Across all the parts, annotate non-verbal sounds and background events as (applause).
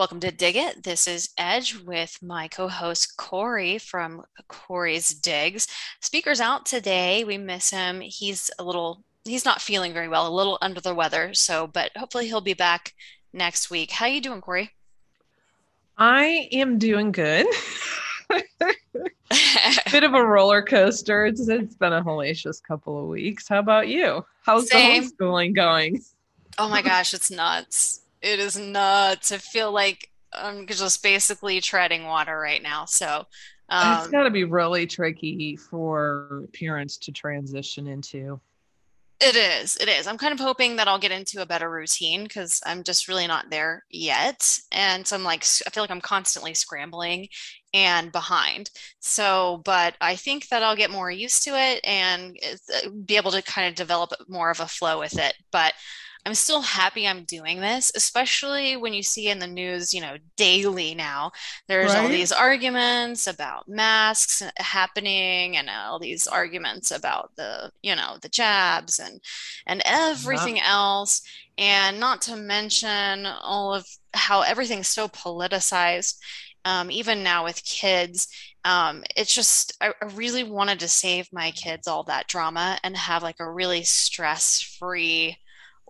Welcome to Dig It. This is Edge with my co host Corey from Corey's Digs. Speaker's out today. We miss him. He's a little, he's not feeling very well, a little under the weather. So, but hopefully he'll be back next week. How you doing, Corey? I am doing good. (laughs) (laughs) Bit of a roller coaster. It's, it's been a hellacious couple of weeks. How about you? How's Same. the homeschooling going? Oh my gosh, it's nuts it is nuts. I feel like I'm just basically treading water right now. So um, it's got to be really tricky for parents to transition into. It is. It is. I'm kind of hoping that I'll get into a better routine because I'm just really not there yet. And so I'm like, I feel like I'm constantly scrambling and behind. So, but I think that I'll get more used to it and uh, be able to kind of develop more of a flow with it. But I'm still happy I'm doing this, especially when you see in the news, you know, daily now, there's right? all these arguments about masks happening and all these arguments about the, you know, the jabs and and everything else. And not to mention all of how everything's so politicized. Um, even now with kids, um, it's just I, I really wanted to save my kids all that drama and have like a really stress-free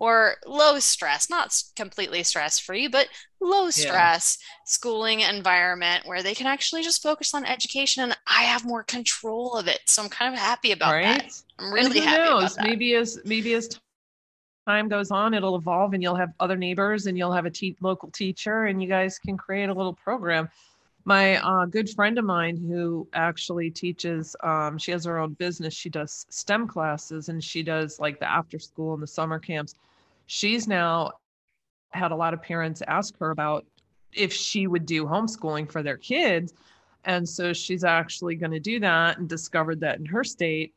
or low stress, not completely stress free, but low stress yeah. schooling environment where they can actually just focus on education and I have more control of it. So I'm kind of happy about right? that. I'm really happy knows? about that. Maybe as maybe as time goes on, it'll evolve and you'll have other neighbors and you'll have a te- local teacher and you guys can create a little program. My uh, good friend of mine who actually teaches, um, she has her own business. She does STEM classes and she does like the after school and the summer camps she's now had a lot of parents ask her about if she would do homeschooling for their kids. And so she's actually going to do that and discovered that in her state,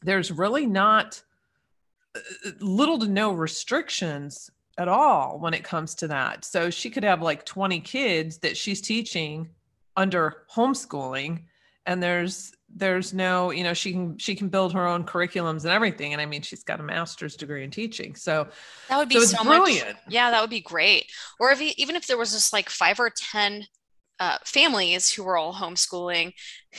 there's really not uh, little to no restrictions at all when it comes to that. So she could have like 20 kids that she's teaching under homeschooling and there's there's no you know she can she can build her own curriculums and everything and i mean she's got a master's degree in teaching so that would be so, so brilliant much, yeah that would be great or if even if there was just like five or ten uh, families who were all homeschooling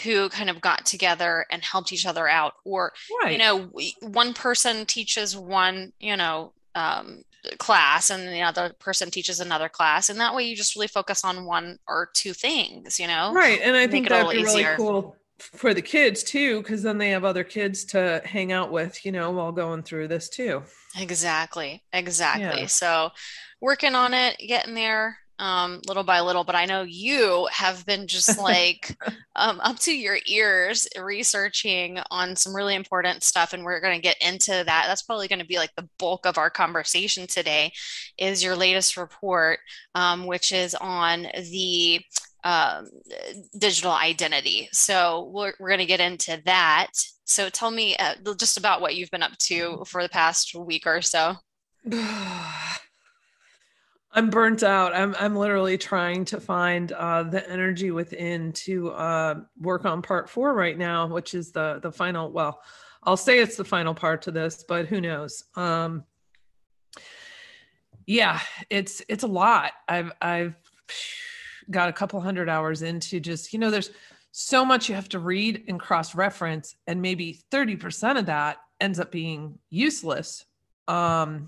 who kind of got together and helped each other out or right. you know one person teaches one you know um, class and the other person teaches another class and that way you just really focus on one or two things you know? Right and i think that'd be really cool for the kids too because then they have other kids to hang out with you know while going through this too. Exactly exactly. Yeah. so working on it getting there um, little by little but i know you have been just (laughs) like um, up to your ears researching on some really important stuff and we're going to get into that that's probably going to be like the bulk of our conversation today is your latest report um, which is on the um, digital identity. So we're, we're going to get into that. So tell me uh, just about what you've been up to for the past week or so. (sighs) (sighs) (sighs) I'm burnt out. I'm I'm literally trying to find uh, the energy within to uh, work on part four right now, which is the the final. Well, I'll say it's the final part to this, but who knows? Um, yeah, it's it's a lot. I've I've got a couple hundred hours into just, you know, there's so much you have to read and cross reference, and maybe 30% of that ends up being useless. Um,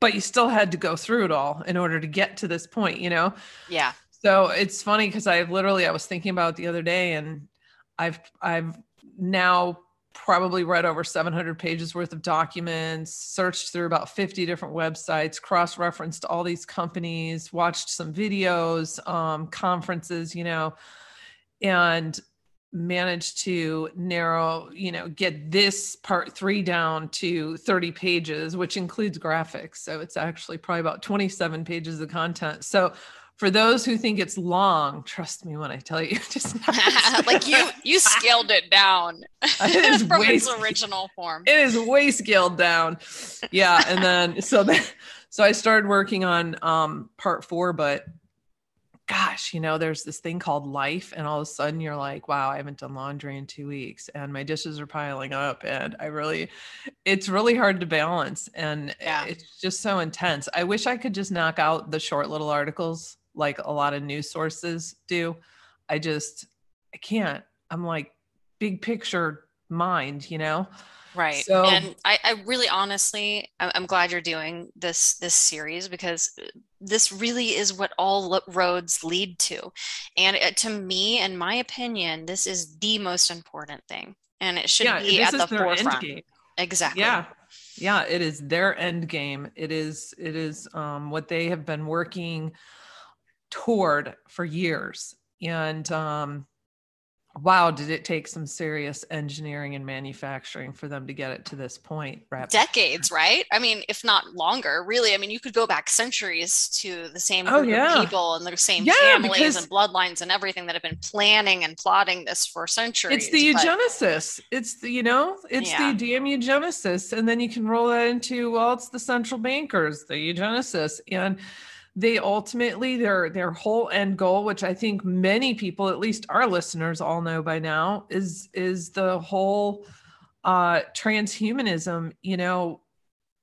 but you still had to go through it all in order to get to this point, you know? Yeah. So it's funny because I literally I was thinking about the other day and I've I've now probably read over 700 pages worth of documents, searched through about 50 different websites, cross referenced all these companies, watched some videos, um, conferences, you know, and managed to narrow, you know, get this part three down to 30 pages, which includes graphics. So it's actually probably about 27 pages of content. So for those who think it's long, trust me when I tell you, (laughs) just (laughs) like you you scaled it down (laughs) it is from way, its original form. It is way scaled down. Yeah, and then so that so I started working on um part four, but gosh, you know, there's this thing called life. And all of a sudden you're like, wow, I haven't done laundry in two weeks and my dishes are piling up. And I really, it's really hard to balance. And yeah. it's just so intense. I wish I could just knock out the short little articles like a lot of news sources do. I just, I can't. I'm like, big picture mind, you know? Right. So, and I, I really honestly, I'm glad you're doing this this series because uh, this really is what all roads lead to. And it, to me, in my opinion, this is the most important thing. And it should yeah, be at the forefront. Exactly. Yeah. Yeah, it is their end game. It is it is um, what they have been working toward for years. And um, wow, did it take some serious engineering and manufacturing for them to get it to this point? Right? Decades, right? I mean, if not longer, really. I mean, you could go back centuries to the same oh, group oh, yeah. of people and the same yeah, families and bloodlines and everything that have been planning and plotting this for centuries. It's the but... eugenicists. It's the, you know, it's yeah. the damn eugenicists. And then you can roll that into, well, it's the central bankers, the eugenicists. And they ultimately their their whole end goal which i think many people at least our listeners all know by now is is the whole uh transhumanism you know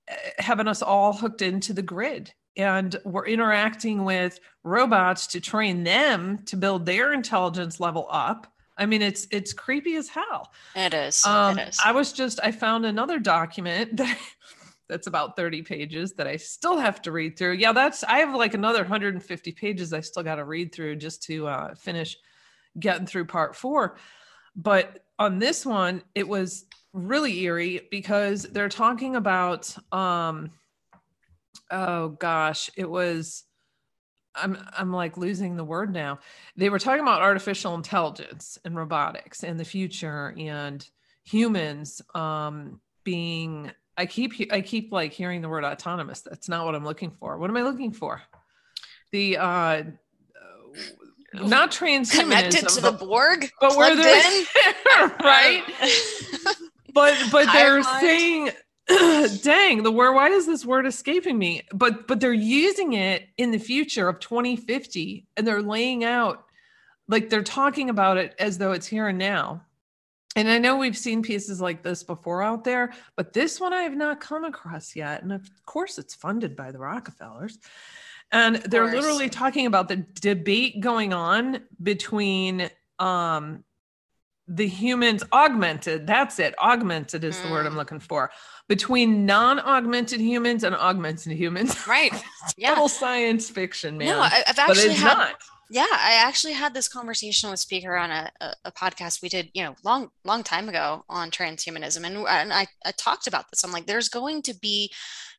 eh, having us all hooked into the grid. And we're interacting with robots to train them to build their intelligence level up. I mean it's it's creepy as hell. It is. Um, it is. I was just i found another document (laughs) that that's about 30 pages that I still have to read through. Yeah, that's I have like another 150 pages I still got to read through just to uh, finish getting through part four. But on this one, it was really eerie because they're talking about um oh gosh, it was I'm I'm like losing the word now. They were talking about artificial intelligence and robotics and the future and humans um being I keep I keep like hearing the word autonomous. That's not what I'm looking for. What am I looking for? The uh not transhumanism connected to the Borg, but where they're (laughs) right. (laughs) but but they're saying, (clears throat) dang, the word. Why is this word escaping me? But but they're using it in the future of 2050, and they're laying out like they're talking about it as though it's here and now. And I know we've seen pieces like this before out there, but this one I have not come across yet. And of course, it's funded by the Rockefellers. And they're literally talking about the debate going on between um, the humans augmented. That's it. Augmented is mm. the word I'm mm. looking for. Between non-augmented humans and augmented humans. Right. (laughs) Yeah. Total science fiction, man. No, I've actually but it's had, not yeah, I actually had this conversation with speaker on a, a, a, podcast we did, you know, long, long time ago on transhumanism. And, and I, I talked about this. I'm like, there's going to be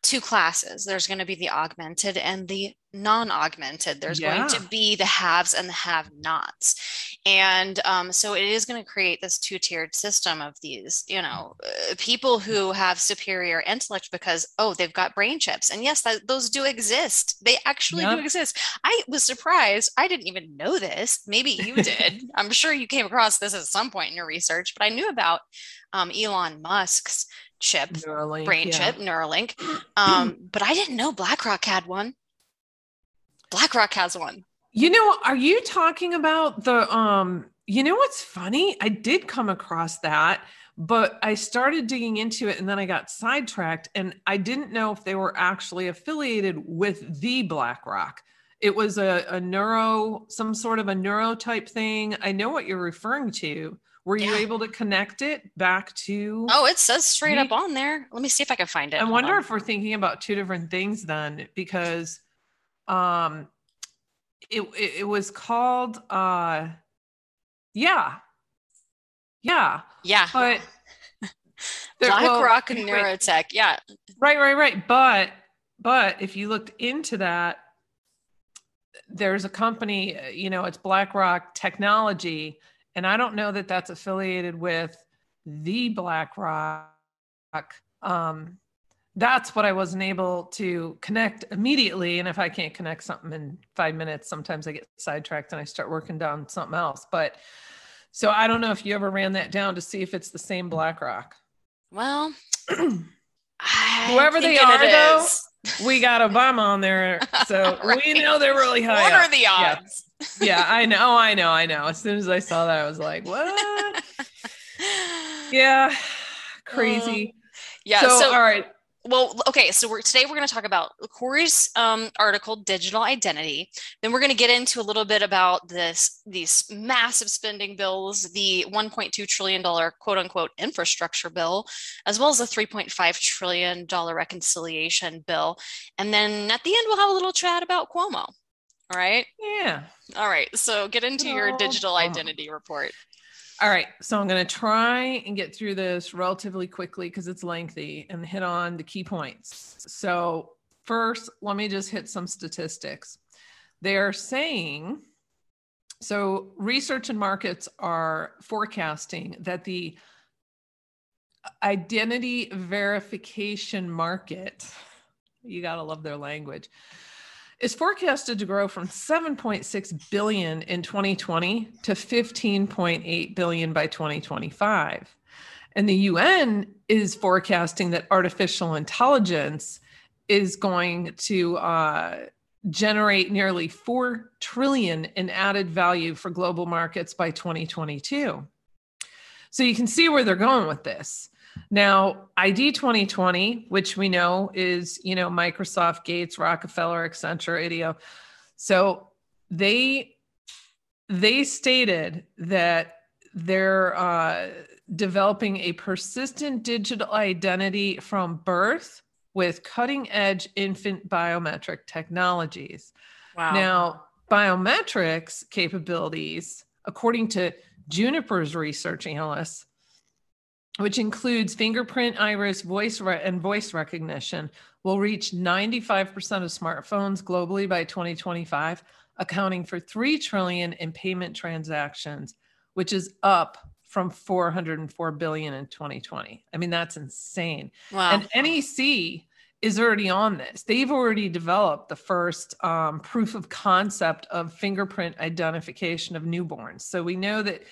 two classes. There's going to be the augmented and the non-augmented. There's yeah. going to be the haves and the have-nots. And um, so it is going to create this two-tiered system of these, you know, uh, people who have superior intellect because, oh, they've got brain chips. And yes, that, those do exist. They actually yep. do exist. I was surprised. I didn't even know this. Maybe you did. (laughs) I'm sure you came across this at some point in your research, but I knew about um, Elon Musk's chip, Neuralink, brain yeah. chip, Neuralink. Um, (clears throat) but I didn't know BlackRock had one. BlackRock has one. You know, are you talking about the um you know what's funny? I did come across that, but I started digging into it and then I got sidetracked and I didn't know if they were actually affiliated with the BlackRock. It was a, a neuro, some sort of a neuro type thing. I know what you're referring to, were you yeah. able to connect it back to? Oh, it says straight up on there. Let me see if I can find it. I Hold wonder on. if we're thinking about two different things then, because um, it it, it was called uh, yeah, yeah, yeah, but (laughs) BlackRock well, and Neurotech, yeah, right, right, right. But but if you looked into that, there's a company, uh, you know, it's BlackRock Technology and I don't know that that's affiliated with the BlackRock. Um, that's what I wasn't able to connect immediately. And if I can't connect something in five minutes, sometimes I get sidetracked and I start working down something else. But so I don't know if you ever ran that down to see if it's the same BlackRock. Well, (clears throat) whoever they are, though, we got Obama on there, so (laughs) right. we know they're really high. What up. are the odds? Yeah. yeah, I know, I know, I know. As soon as I saw that, I was like, what? (laughs) yeah, crazy. Um, yeah. So, so, all right well, okay, so we're today we're going to talk about Corey's um, article, digital identity. Then we're going to get into a little bit about this these massive spending bills, the 1.2 trillion dollar quote unquote infrastructure bill, as well as the 3.5 trillion dollar reconciliation bill, and then at the end we'll have a little chat about Cuomo. All right. Yeah. All right. So get into your digital identity report. All right, so I'm going to try and get through this relatively quickly because it's lengthy and hit on the key points. So, first, let me just hit some statistics. They're saying so, research and markets are forecasting that the identity verification market, you got to love their language, is forecasted to grow from 7.6 billion in 2020 to 15.8 billion by 2025. And the UN is forecasting that artificial intelligence is going to uh, generate nearly 4 trillion in added value for global markets by 2022. So you can see where they're going with this. Now, ID 2020, which we know is, you know, Microsoft, Gates, Rockefeller, Accenture, IDEO. So they they stated that they're uh, developing a persistent digital identity from birth with cutting edge infant biometric technologies. Wow. Now, biometrics capabilities, according to Juniper's research analysts, which includes fingerprint, iris, voice, re- and voice recognition, will reach 95% of smartphones globally by 2025, accounting for 3 trillion in payment transactions, which is up from 404 billion in 2020. I mean, that's insane. Wow. And NEC is already on this. They've already developed the first um, proof of concept of fingerprint identification of newborns. So we know that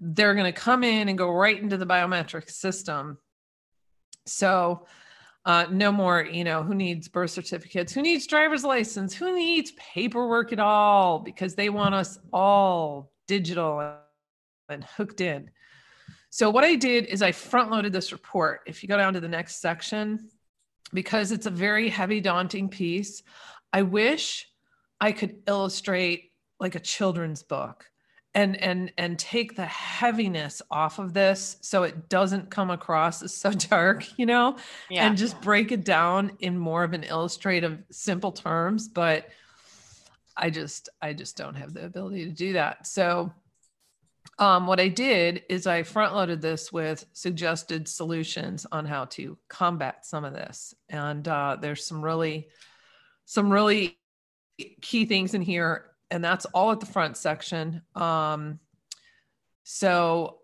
they're going to come in and go right into the biometric system. So, uh, no more, you know, who needs birth certificates? Who needs driver's license? Who needs paperwork at all? Because they want us all digital and hooked in. So, what I did is I front loaded this report. If you go down to the next section, because it's a very heavy, daunting piece, I wish I could illustrate like a children's book and and and take the heaviness off of this so it doesn't come across as so (laughs) dark you know yeah. and just break it down in more of an illustrative simple terms but i just i just don't have the ability to do that so um, what i did is i front loaded this with suggested solutions on how to combat some of this and uh, there's some really some really key things in here and that's all at the front section. Um, so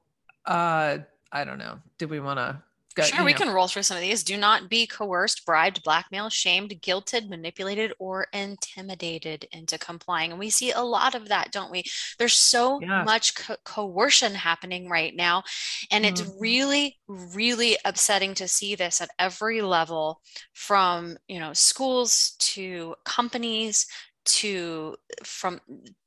uh, I don't know. Did we want to? Sure, we know. can roll through some of these. Do not be coerced, bribed, blackmailed, shamed, guilted, manipulated, or intimidated into complying. And we see a lot of that, don't we? There's so yeah. much co- coercion happening right now. And it's mm-hmm. really, really upsetting to see this at every level from, you know, schools to companies to from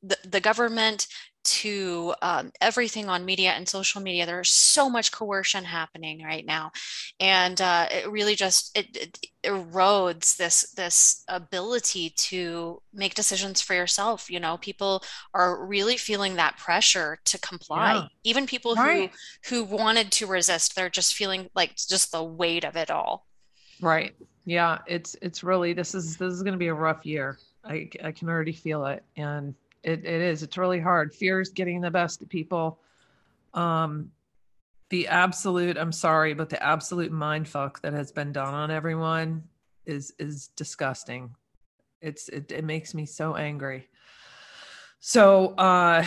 the, the government to um, everything on media and social media there's so much coercion happening right now. And uh, it really just it, it, erodes this this ability to make decisions for yourself. You know people are really feeling that pressure to comply. Yeah. even people right. who who wanted to resist they're just feeling like just the weight of it all. Right. Yeah it's it's really this is this is going to be a rough year I, I can already feel it. And it, it is, it's really hard. Fear is getting the best of people. Um, the absolute, I'm sorry, but the absolute mind fuck that has been done on everyone is, is disgusting. It's, it, it makes me so angry. So, uh,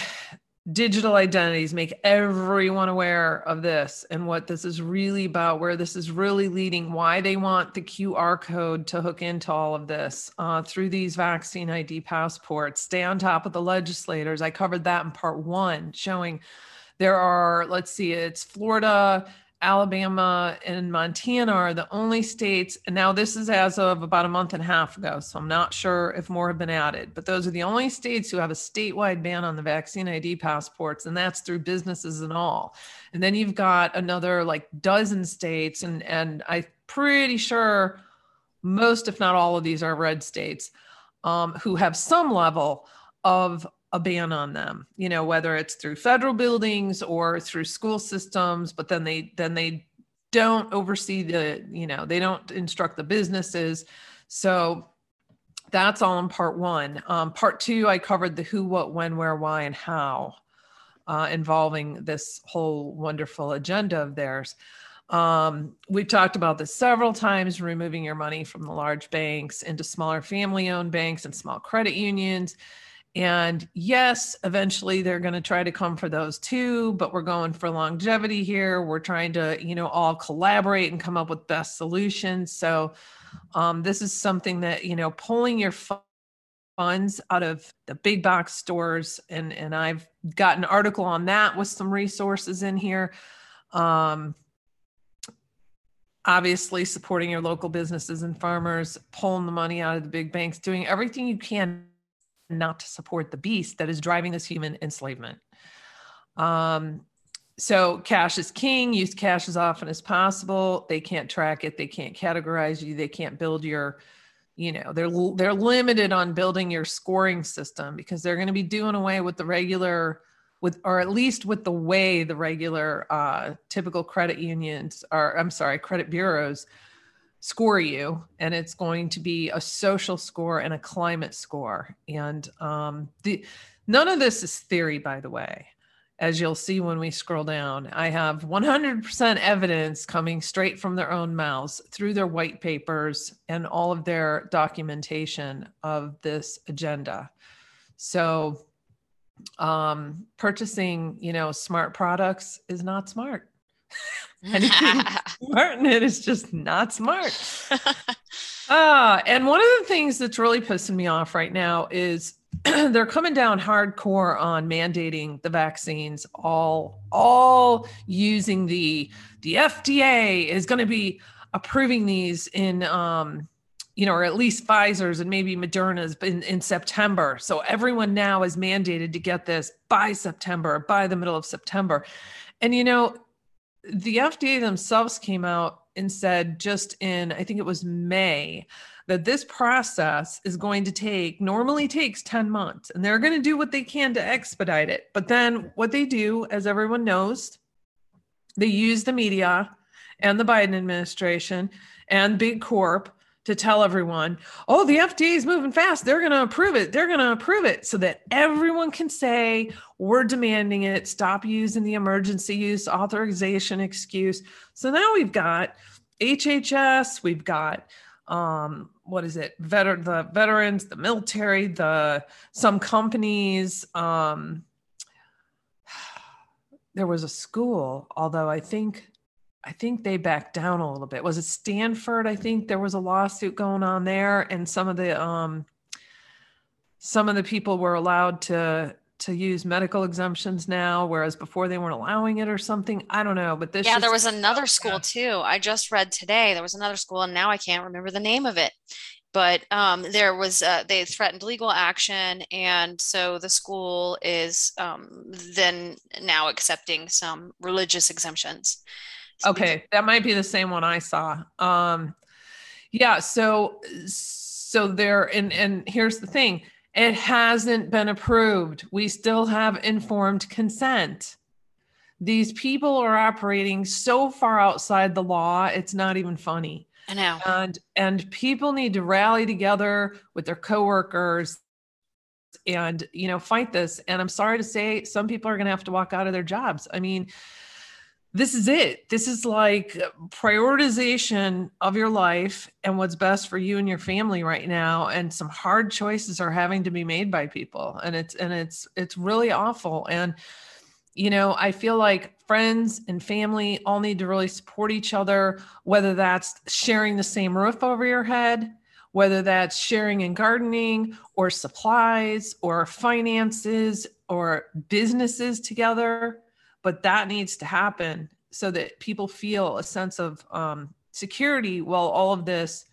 digital identities make everyone aware of this and what this is really about where this is really leading why they want the qr code to hook into all of this uh, through these vaccine id passports. Stay on top of the legislators. I covered that in part one showing there are let's see it's florida Alabama, and Montana are the only states. And now this is as of about a month and a half ago. So I'm not sure if more have been added, but those are the only states who have a statewide ban on the vaccine ID passports. And that's through businesses and all. And then you've got another like dozen states. And, and I'm pretty sure most, if not all of these are red states um, who have some level of a ban on them you know whether it's through federal buildings or through school systems but then they then they don't oversee the you know they don't instruct the businesses. So that's all in part one. Um, part two i covered the who what when where why and how uh, involving this whole wonderful agenda of theirs. Um, we've talked about this several times removing your money from the large banks into smaller family owned banks and small credit unions and yes, eventually they're going to try to come for those too, but we're going for longevity here. We're trying to, you know, all collaborate and come up with best solutions. So um, this is something that, you know, pulling your funds out of the big box stores and and I've got an article on that with some resources in here. Um, obviously supporting your local businesses and farmers, pulling the money out of the big banks, doing everything you can not to support the beast that is driving this human enslavement. Um, so cash is king. Use cash as often as possible. They can't track it. They can't categorize you. They can't build your, you know, they're they're limited on building your scoring system because they're going to be doing away with the regular, with or at least with the way the regular uh, typical credit unions are. I'm sorry, credit bureaus score you and it's going to be a social score and a climate score. And um, the none of this is theory by the way. As you'll see when we scroll down i have 100% evidence coming straight from their own mouths through their white papers and all of their documentation of this agenda. So um, purchasing you know smart products is not smart (laughs) anything (laughs) smart in it is just not smart. (laughs) Ah, uh, and one of the things that's really pissing me off right now is (clears throat) they're coming down hardcore on mandating the vaccines all all using the the FDA is going to be approving these in um you know or at least Pfizer's and maybe Moderna's in, in September so everyone now is mandated to get this by September by the middle of September and you know the FDA themselves came out and said just in, I think it was May, that this process is going to take, normally takes 10 months, and they're going to do what they can to expedite it. But then what they do, as everyone knows, they use the media and the Biden administration and Big Corp to tell everyone, oh, the FDA is moving fast. They're going to approve it. They're going to approve it so that everyone can say, we're demanding it. Stop using the emergency use authorization excuse. So now we've got HHS, we've got um, what is it? Veter- the veterans, the military, the some companies. Um, (sighs) there was a school, although I think I think they backed down a little bit. Was it Stanford? I think there was a lawsuit going on there, and some of the um, some of the people were allowed to to use medical exemptions now, whereas before they weren't allowing it or something. I don't know, but this yeah, there was another school too. I just read today there was another school, and now I can't remember the name of it. But um, there was uh, they threatened legal action, and so the school is um, then now accepting some religious exemptions. Okay, that might be the same one I saw. Um, yeah, so so there and and here's the thing. It hasn't been approved. We still have informed consent. These people are operating so far outside the law, it's not even funny. I know. And and people need to rally together with their coworkers and you know fight this. And I'm sorry to say some people are going to have to walk out of their jobs. I mean, this is it. This is like prioritization of your life and what's best for you and your family right now. And some hard choices are having to be made by people. And it's and it's it's really awful. And you know, I feel like friends and family all need to really support each other, whether that's sharing the same roof over your head, whether that's sharing in gardening or supplies or finances or businesses together but that needs to happen so that people feel a sense of um, security while all of this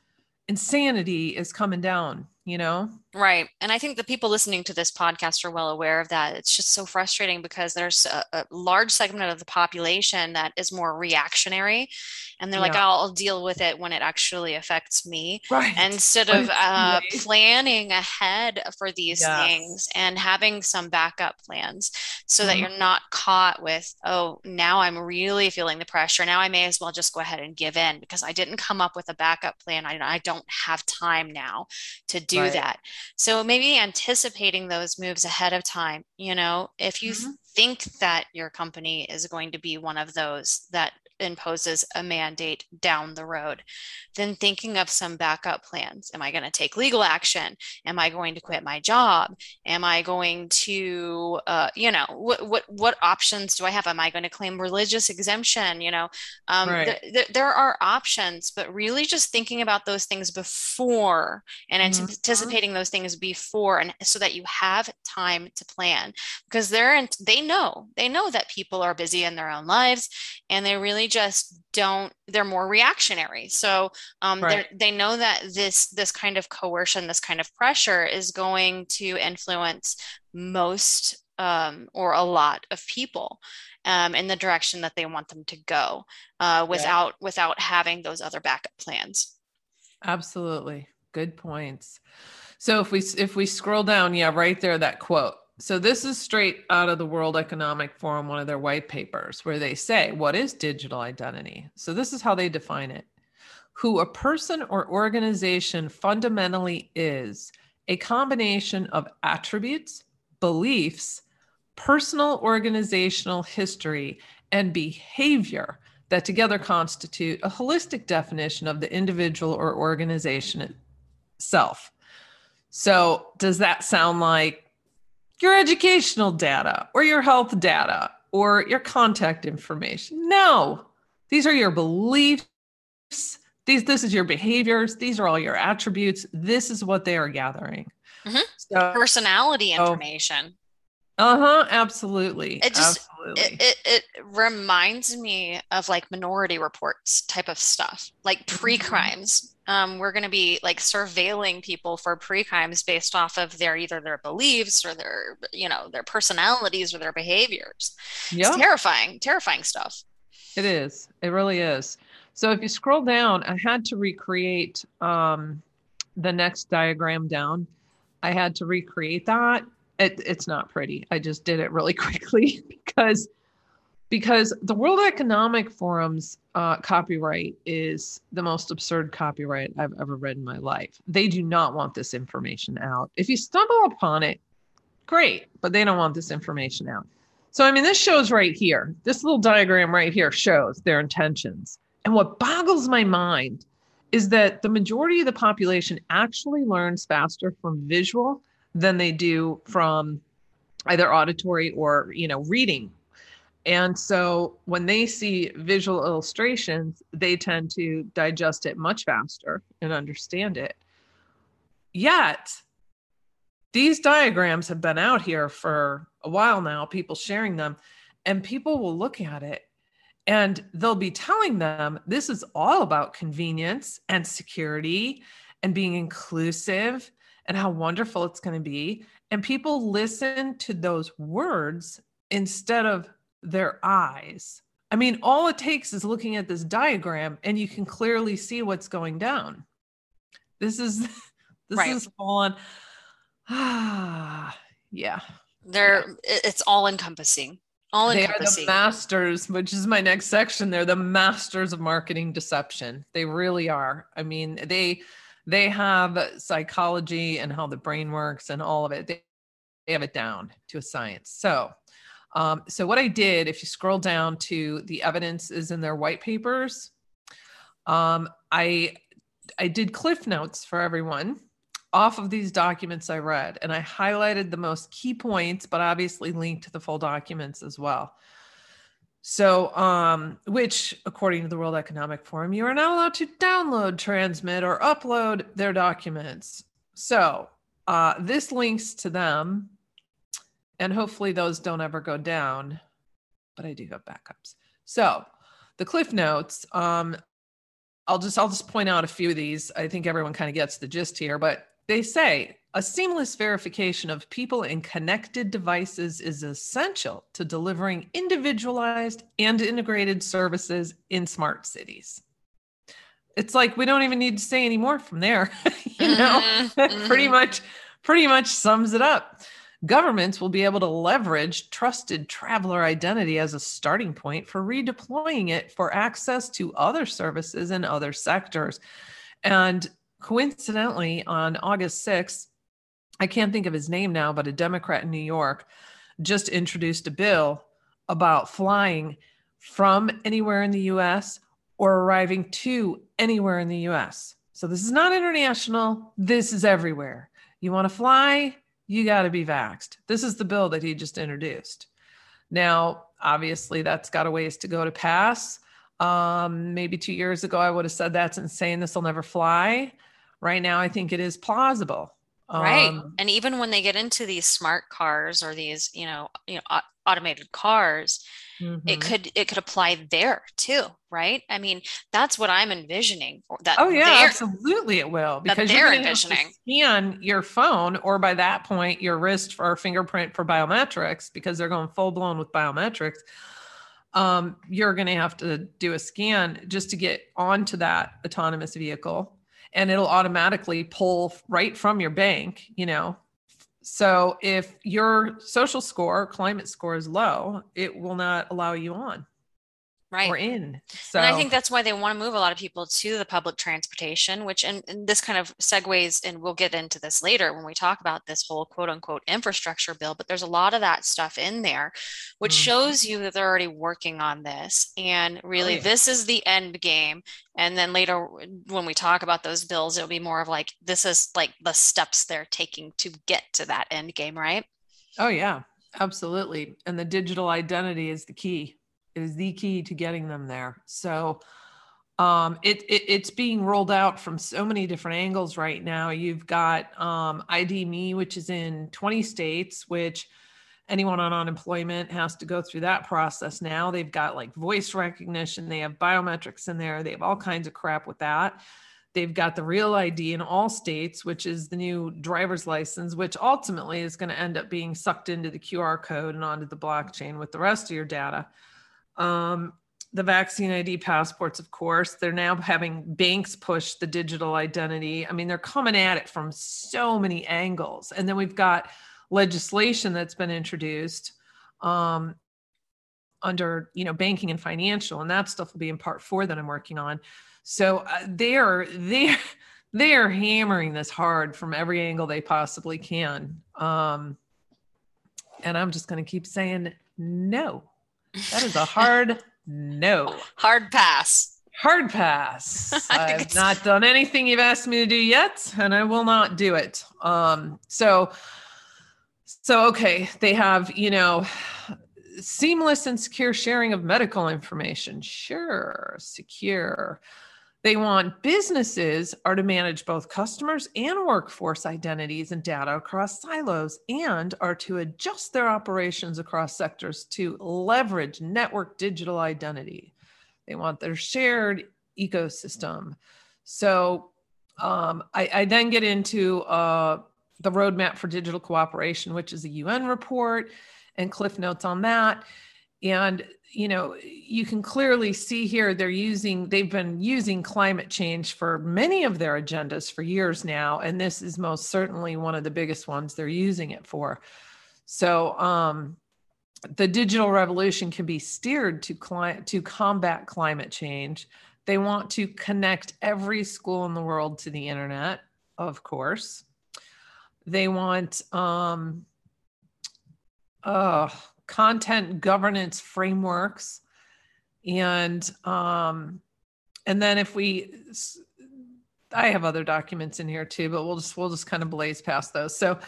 insanity is coming down you know Right. And I think the people listening to this podcast are well aware of that. It's just so frustrating because there's a, a large segment of the population that is more reactionary. And they're like, Yeah. oh, I'll deal with it when it actually affects me. right Instead of uh, planning ahead for these Yes. things and having some backup plans so that Mhm. you're not caught with, oh, now I'm really feeling the pressure. Now I may as well just go ahead and give in because I didn't come up with a backup plan. I, I don't have time now to do Right. that. So maybe anticipating those moves ahead of time, you know, if you Mhm. Think that your company is going to be one of those that imposes a mandate down the road, then thinking of some backup plans. Am I going to take legal action? Am I going to quit my job? Am I going to, uh, you know, what what what options do I have? Am I going to claim religious exemption? You know, um, Right. th- th- there are options, but really just thinking about those things before and Mhm. anticipating those things before and so that you have time to plan because they're in, they know they know that people are busy in their own lives and they really just don't they're more reactionary so um, Right. they know that this this kind of coercion this kind of pressure is going to influence most um, or a lot of people um, in the direction that they want them to go uh, without without having those other backup plans Absolutely. Good points. So if we if we scroll down, yeah, right there that quote. So this is straight out of the World Economic Forum one of their white papers where they say, what is digital identity? So this is how they define it. Who a person or organization fundamentally is a combination of attributes, beliefs, personal organizational history, and behavior that together constitute a holistic definition of the individual or organization itself. So, does that sound like your educational data or your health data or your contact information? No. These are your beliefs. These this is your behaviors. These are all your attributes. This is what they are gathering. Mhm. So, personality Oh. information uh-huh, absolutely. It just- absolutely. it, it, it reminds me of like minority reports type of stuff like Mm-hmm. pre-crimes um, we're going to be like surveilling people for pre-crimes based off of their either their beliefs or their you know their personalities or their behaviors yeah. terrifying terrifying stuff It is. It really is. So if you scroll down, I had to recreate um, the next diagram down. I had to recreate that. It, it's not pretty. I just did it really (laughs) quickly because because the World Economic Forum's uh, copyright is the most absurd copyright I've ever read in my life. They do not want this information out. If you stumble upon it, great, but they don't want this information out. So, I mean, this shows right here. This little diagram right here shows their intentions. And what boggles my mind is that the majority of the population actually learns faster from visual than they do from either auditory or, you know, reading. And so when they see visual illustrations, they tend to digest it much faster and understand it. Yet, these diagrams have been out here for a while now, people sharing them, and people will look at it and they'll be telling them this is all about convenience and security and being inclusive and how wonderful it's going to be. And people listen to those words instead of their eyes. I mean, all it takes is looking at this diagram and you can clearly see what's going down. This is (laughs) this Right. is all on ah (sighs) yeah. they're it- it's all encompassing all They are the masters, which is my next section. They're the masters of marketing deception. They really are. I mean, they they have psychology and how the brain works and all of it. They, have it down to a science. So, um, so what I did, if you scroll down to the evidence is in their white papers, um, I I did cliff notes for everyone off of these documents I read, and I highlighted the most key points, but obviously linked to the full documents as well. So, um, which, according to the World Economic Forum, you are not allowed to download, transmit, or upload their documents. So, uh, this links to them, and hopefully those don't ever go down, but I do have backups. So, the cliff notes um, i'll just i'll just point out a few of these i think everyone kind of gets the gist here but they say a seamless verification of people and connected devices is essential to delivering individualized and integrated services in smart cities it's like we don't even need to say any more from there (laughs) you know mm-hmm. (laughs) pretty mm-hmm. much pretty much sums it up governments will be able to leverage trusted traveler identity as a starting point for redeploying it for access to other services in other sectors and coincidentally on august 6th i can't think of his name now but a democrat in new york just introduced a bill about flying from anywhere in the us or arriving to anywhere in the US. So this is not international. This is everywhere. You want to fly, you got to be vaxxed. This is the bill that he just introduced. Now, obviously, that's got a ways to go to pass. Um, maybe two years ago, I would have said that's insane. This will never fly. Right now, I think it is plausible. Right. Um, and even when they get into these smart cars or these, you know, you know, automated cars, mm-hmm. it could it could apply there too, right? I mean, that's what I'm envisioning. That oh yeah, absolutely it will because you're envisioning scan your phone or by that point your wrist for fingerprint for biometrics because they're going full blown with biometrics. Um, you're going to have to do a scan just to get onto that autonomous vehicle and it'll automatically pull right from your bank you know? So if your social score, climate score is low, it will not allow you on right. or in. So and i think that's why they want to move a lot of people to the public transportation which and, and, this kind of segues and we'll get into this later when we talk about this whole quote unquote infrastructure bill but there's a lot of that stuff in there which mm. shows you that they're already working on this and really oh, yeah. this is the end game and then later when we talk about those bills it'll be more of like this is like the steps they're taking to get to that end game right? Oh yeah. Absolutely. And the digital identity is the key is the key to getting them there. So um, it, it, it's being rolled out from so many different angles right now. You've got um, ID.me, which is in 20 states, which anyone on unemployment has to go through that process now. They've got like voice recognition, they have biometrics in there, they have all kinds of crap with that. They've got the real ID in all states, which is the new driver's license, which ultimately is going to end up being sucked into the QR code and onto the blockchain with the rest of your data. Um, the vaccine ID passports, of course, they're now having banks push the digital identity. I mean, they're coming at it from so many angles. And then we've got legislation that's been introduced um, under, you know, banking and financial, and that stuff will be in part four that I'm working on. So uh, they are they (laughs) they are hammering this hard from every angle they possibly can. Um, and I'm just going to keep saying no. That is a hard no. Hard pass. Hard pass. (laughs) I've not done anything you've asked me to do yet, and I will not do it. Um, so, so okay, they have you know seamless and secure sharing of medical information. Sure, secure. They want businesses are to manage both customers and workforce identities and data across silos and are to adjust their operations across sectors to leverage network digital identity. They want their shared ecosystem. So um, I, I, then get into uh, the roadmap for digital cooperation, which is a UN report and cliff notes on that. And you know, you can clearly see here they're using, they've been using climate change for many of their agendas for years now. And this is most certainly one of the biggest ones they're using it for. So, um, the digital revolution can be steered to cli- to combat climate change. They want to connect every school in the world to the internet, of course. They want um, uh, content governance frameworks. And um, and then if we i have other documents in here too but we'll just we'll just kind of blaze past those. So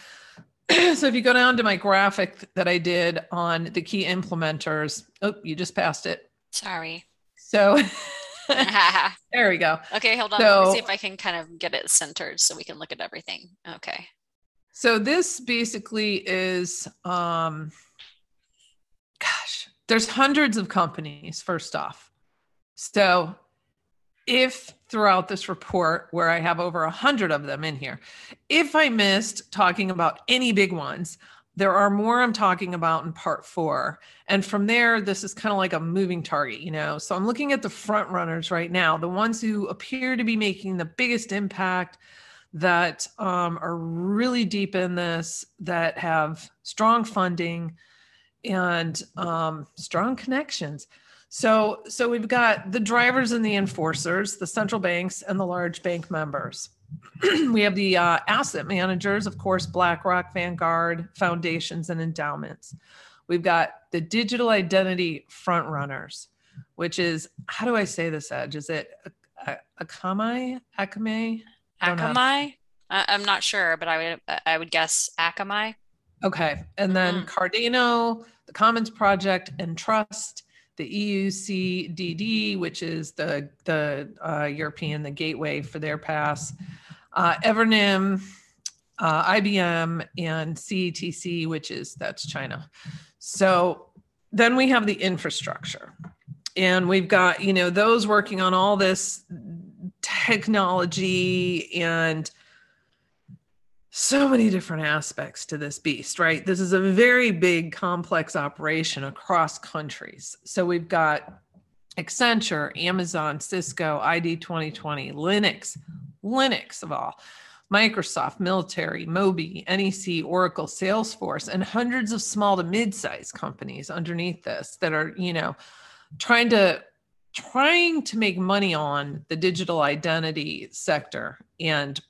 (clears throat) so if you go down to my graphic that i did on the key implementers oh you just passed it. Sorry. So (laughs) (laughs) there we go. Okay hold on. So, let me see if i can kind of get it centered so we can look at everything. Okay. So this basically is um gosh, there's hundreds of companies, first off. So if throughout this report, where I have over a hundred of them in here, if I missed talking about any big ones, there are more I'm talking about in part four. And from there, this is kind of like a moving target, you know. So I'm looking at the front runners right now, the ones who appear to be making the biggest impact, that um, are really deep in this, that have strong funding and um, strong connections. So, so we've got the drivers and the enforcers, the central banks and the large bank members. (clears throat) we have the uh, asset managers, of course, BlackRock, Vanguard, foundations, and endowments. We've got the digital identity front runners, which is how do I say this? Edge is it Akamai? Akamai? Akamai? I'm not sure, but I would I would guess Akamai. Okay, and then mm-hmm. Cardano, the Commons Project, Entrust the EUCDD, which is the the uh, European the gateway for their pass, uh, Evernym, uh, IBM, and CETC, which is that's China. So then we have the infrastructure, and we've got you know those working on all this technology and so many different aspects to this beast, right? This is a very big, complex operation across countries. So we've got Accenture, Amazon, Cisco, ID 2020, Linux, Linux of all, Microsoft, military, MOBI, NEC, Oracle, Salesforce, and hundreds of small to mid-sized companies underneath this that are, you know, trying to trying to make money on the digital identity sector and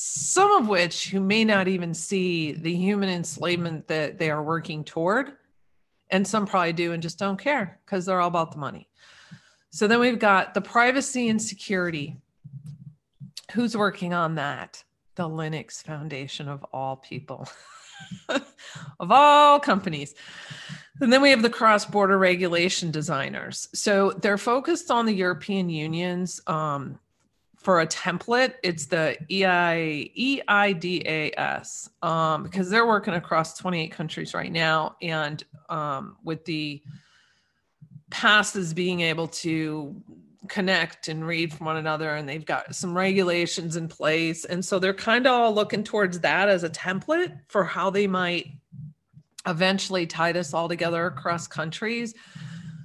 some of which who may not even see the human enslavement that they are working toward. And some probably do and just don't care because they're all about the money. So then we've got the privacy and security. Who's working on that? The Linux Foundation of all people, (laughs) of all companies. And then we have the cross border regulation designers. So they're focused on the European Union's um, for a template, it's the EI, EIDAS um, because they're working across 28 countries right now. And um, with the passes being able to connect and read from one another, and they've got some regulations in place. And so they're kind of all looking towards that as a template for how they might eventually tie this all together across countries.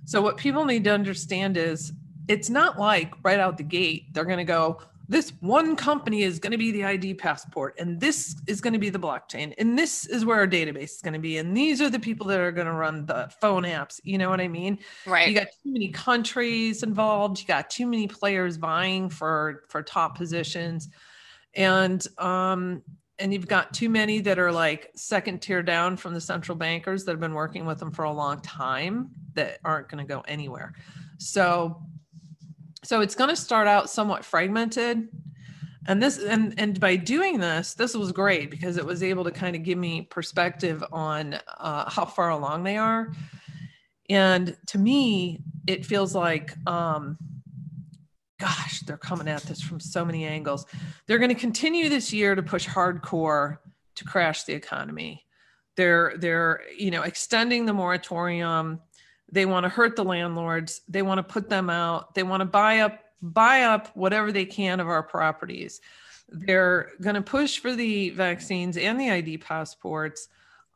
So, what people need to understand is it's not like right out the gate they're going to go this one company is going to be the ID passport, and this is going to be the blockchain, and this is where our database is going to be, and these are the people that are going to run the phone apps. You know what I mean? Right. You got too many countries involved. You got too many players vying for for top positions, and um, and you've got too many that are like second tier down from the central bankers that have been working with them for a long time that aren't going to go anywhere. So so it's going to start out somewhat fragmented. And this and and by doing this this was great because it was able to kind of give me perspective on uh, how far along they are. And to me it feels like um gosh they're coming at this from so many angles. They're going to continue this year to push hardcore to crash the economy. They're they're you know extending the moratorium they want to hurt the landlords they want to put them out they want to buy up buy up whatever they can of our properties. They're going to push for the vaccines and the id passports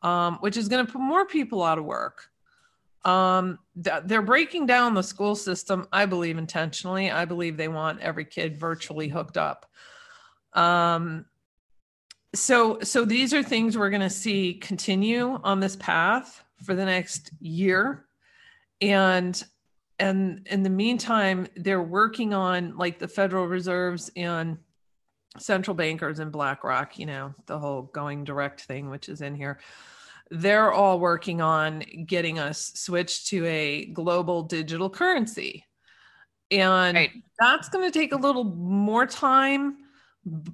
um, which is going to put more people out of work. Um, th- they're breaking down the school system i believe intentionally. I believe they want every kid virtually hooked up. Um, so so these are things we're going to see continue on this path for the next year and and in the meantime they're working on like the federal reserves and central bankers and blackrock you know the whole going direct thing which is in here. They're all working on getting us switched to a global digital currency. And right. that's going to take a little more time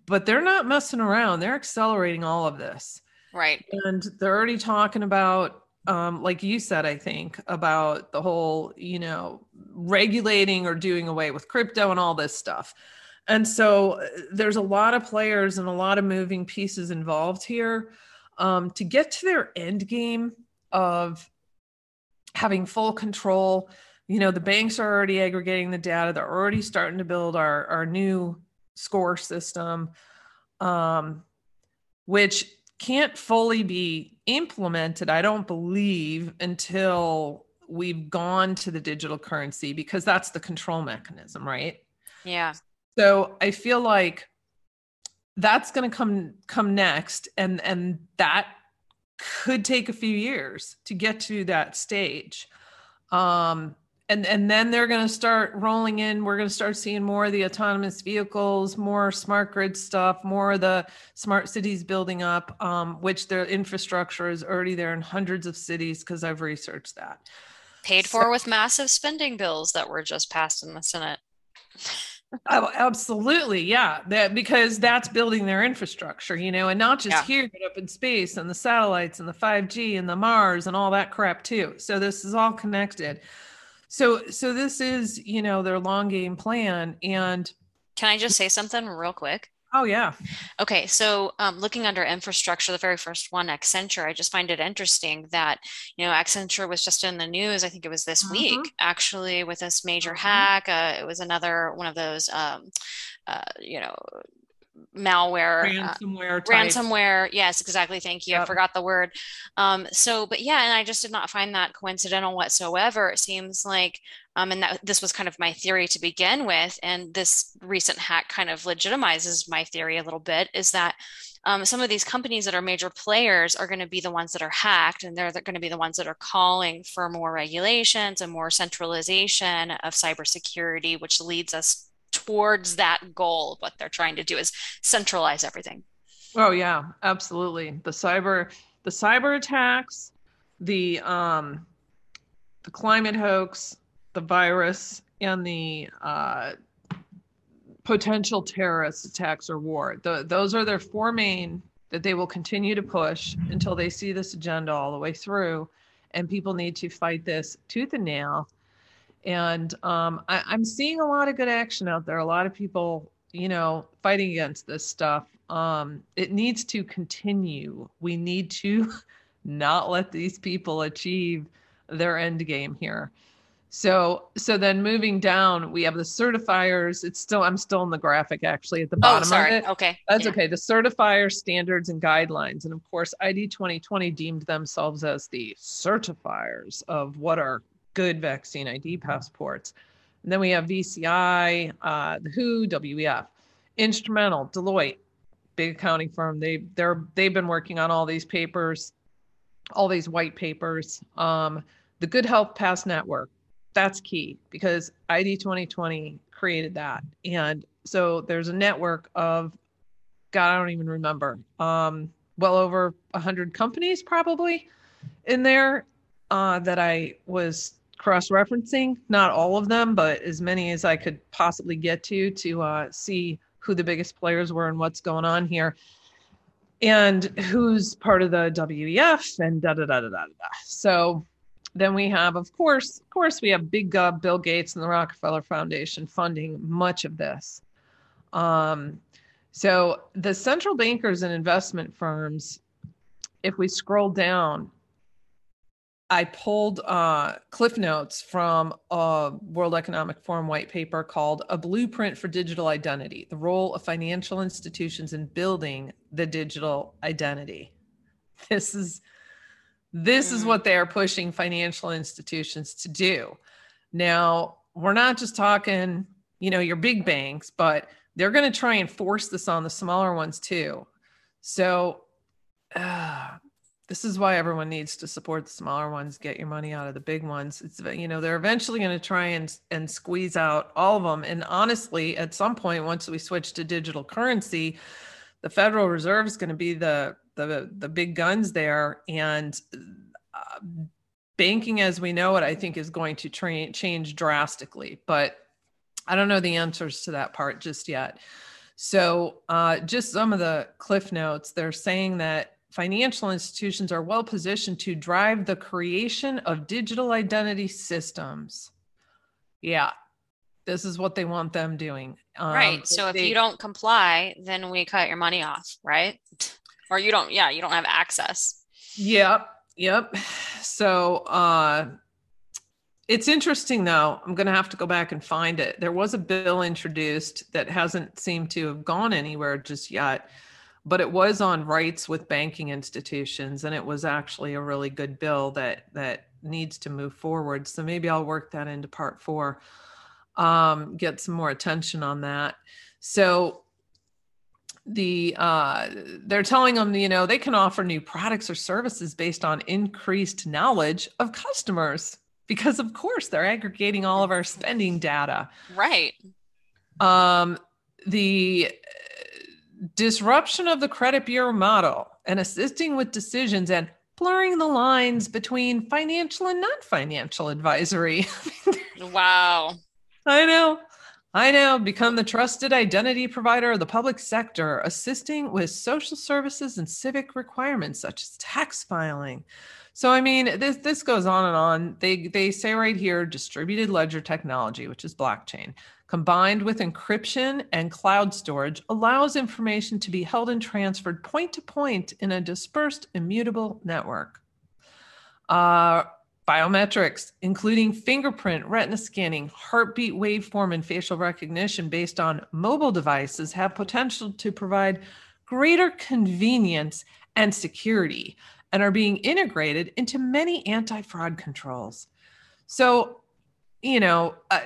but they're not messing around. They're accelerating all of this. Right. And they're already talking about um, like you said, I think about the whole, you know, regulating or doing away with crypto and all this stuff. And so uh, there's a lot of players and a lot of moving pieces involved here um, to get to their end game of having full control, you know the banks are already aggregating the data they're already starting to build our our new score system um, which can't fully be implemented i don't believe until we've gone to the digital currency because that's the control mechanism right? Yeah. So i feel like that's going to come come next and and that could take a few years to get to that stage. Um and and then they're going to start rolling in we're going to start seeing more of the autonomous vehicles more smart grid stuff more of the smart cities building up um, which their infrastructure is already there in hundreds of cities because i've researched that paid for so, with massive spending bills that were just passed in the senate Oh, absolutely. Yeah. That because that's building their infrastructure, you know, and not just yeah. here, but up in space and the satellites and the 5G and the Mars and all that crap too. So this is all connected. So so this is, you know, their long game plan. And can I just say something real quick? Oh, yeah. Okay. So, um, looking under infrastructure, the very first one, Accenture, I just find it interesting that, you know, Accenture was just in the news. I think it was this mm-hmm. week, actually, with this major mm-hmm. hack. Uh, it was another one of those, um, uh, you know, malware ransomware uh, ransomware. Yes exactly. Thank you. Yep. i forgot the word. Um so but yeah and i just did not find that coincidental whatsoever it seems like um and that this was kind of my theory to begin with and this recent hack kind of legitimizes my theory a little bit is that um, some of these companies that are major players are going to be the ones that are hacked and they're, they're going to be the ones that are calling for more regulations and more centralization of cybersecurity which leads us towards that goal. What they're trying to do is centralize everything. Oh yeah, absolutely. The cyber the cyber attacks, the um the climate hoax, the virus, and the uh, potential terrorist attacks or war. The, those are their four main that they will continue to push until they see this agenda all the way through. And people need to fight this tooth and nail and um, I, am seeing a lot of good action out there. A lot of people, you know, fighting against this stuff. Um, it needs to continue. We need to (laughs) not let these people achieve their end game here. So, so then moving down, we have the certifiers. It's still, I'm still in the graphic actually at the oh, bottom oh, sorry. of it. Sorry, okay. That's yeah. okay. The certifier standards and guidelines. And of course, ID 2020 deemed themselves as the certifiers of what are good vaccine ID passports. And then we have VCI, uh, the WHO, WEF, Instrumental, Deloitte, big accounting firm. They they're they've been working on all these papers, all these white papers. Um, the Good Health Pass Network, that's key because ID 2020 created that, and so there's a network of, God, I don't even remember, um, well over a hundred companies probably in there uh, that I was cross referencing, not all of them, but as many as I could possibly get to to uh, see who the biggest players were and what's going on here and who's part of the WEF and da da da da da da. So then we have, of course, of course, we have Big Gov, Bill Gates, and the Rockefeller Foundation funding much of this. Um, so the central bankers and investment firms, if we scroll down, I pulled uh, cliff notes from a World Economic Forum white paper called A Blueprint for Digital Identity The Role of Financial Institutions in Building the Digital Identity. This is this is mm. what they are pushing financial institutions to do. Now, we're not just talking, you know, your big banks, but they're going to try and force this on the smaller ones too. So, (sighs) uh, this is why everyone needs to support the smaller ones get your money out of the big ones. It's you know they're eventually going to try and and squeeze out all of them. And honestly at some point once we switch to digital currency the federal reserve is going to be the the the big guns there. And uh, banking as we know it i think is going to tra- change drastically. But i don't know the answers to that part just yet. So uh, just some of the cliff notes. They're saying that financial institutions are well positioned to drive the creation of digital identity systems. Yeah, this is what they want them doing. Um, right. So if they, you don't comply, then we cut your money off, right? Or you don't, yeah, you don't have access. Yep. Yep. So, uh, It's interesting though. I'm going to have to go back and find it. There was a bill introduced that hasn't seemed to have gone anywhere just yet, but it was on rights with banking institutions and it was actually a really good bill that that needs to move forward. So maybe I'll work that into part 4. Um, get some more attention on that. So the uh, they're telling them you know they can offer new products or services based on increased knowledge of customers because of course they're aggregating all of our spending data right um, the disruption of the credit bureau model and assisting with decisions and blurring the lines between financial and non-financial advisory wow i know I know. become the trusted identity provider of the public sector, assisting with social services and civic requirements such as tax filing. So I mean, this this goes on and on. They they say right here distributed ledger technology, which is blockchain, combined with encryption and cloud storage allows information to be held and transferred point to point in a dispersed immutable network. Uh, Biometrics, including fingerprint, retina scanning, heartbeat waveform, and facial recognition based on mobile devices, have potential to provide greater convenience and security and are being integrated into many anti fraud controls. So, you know, uh,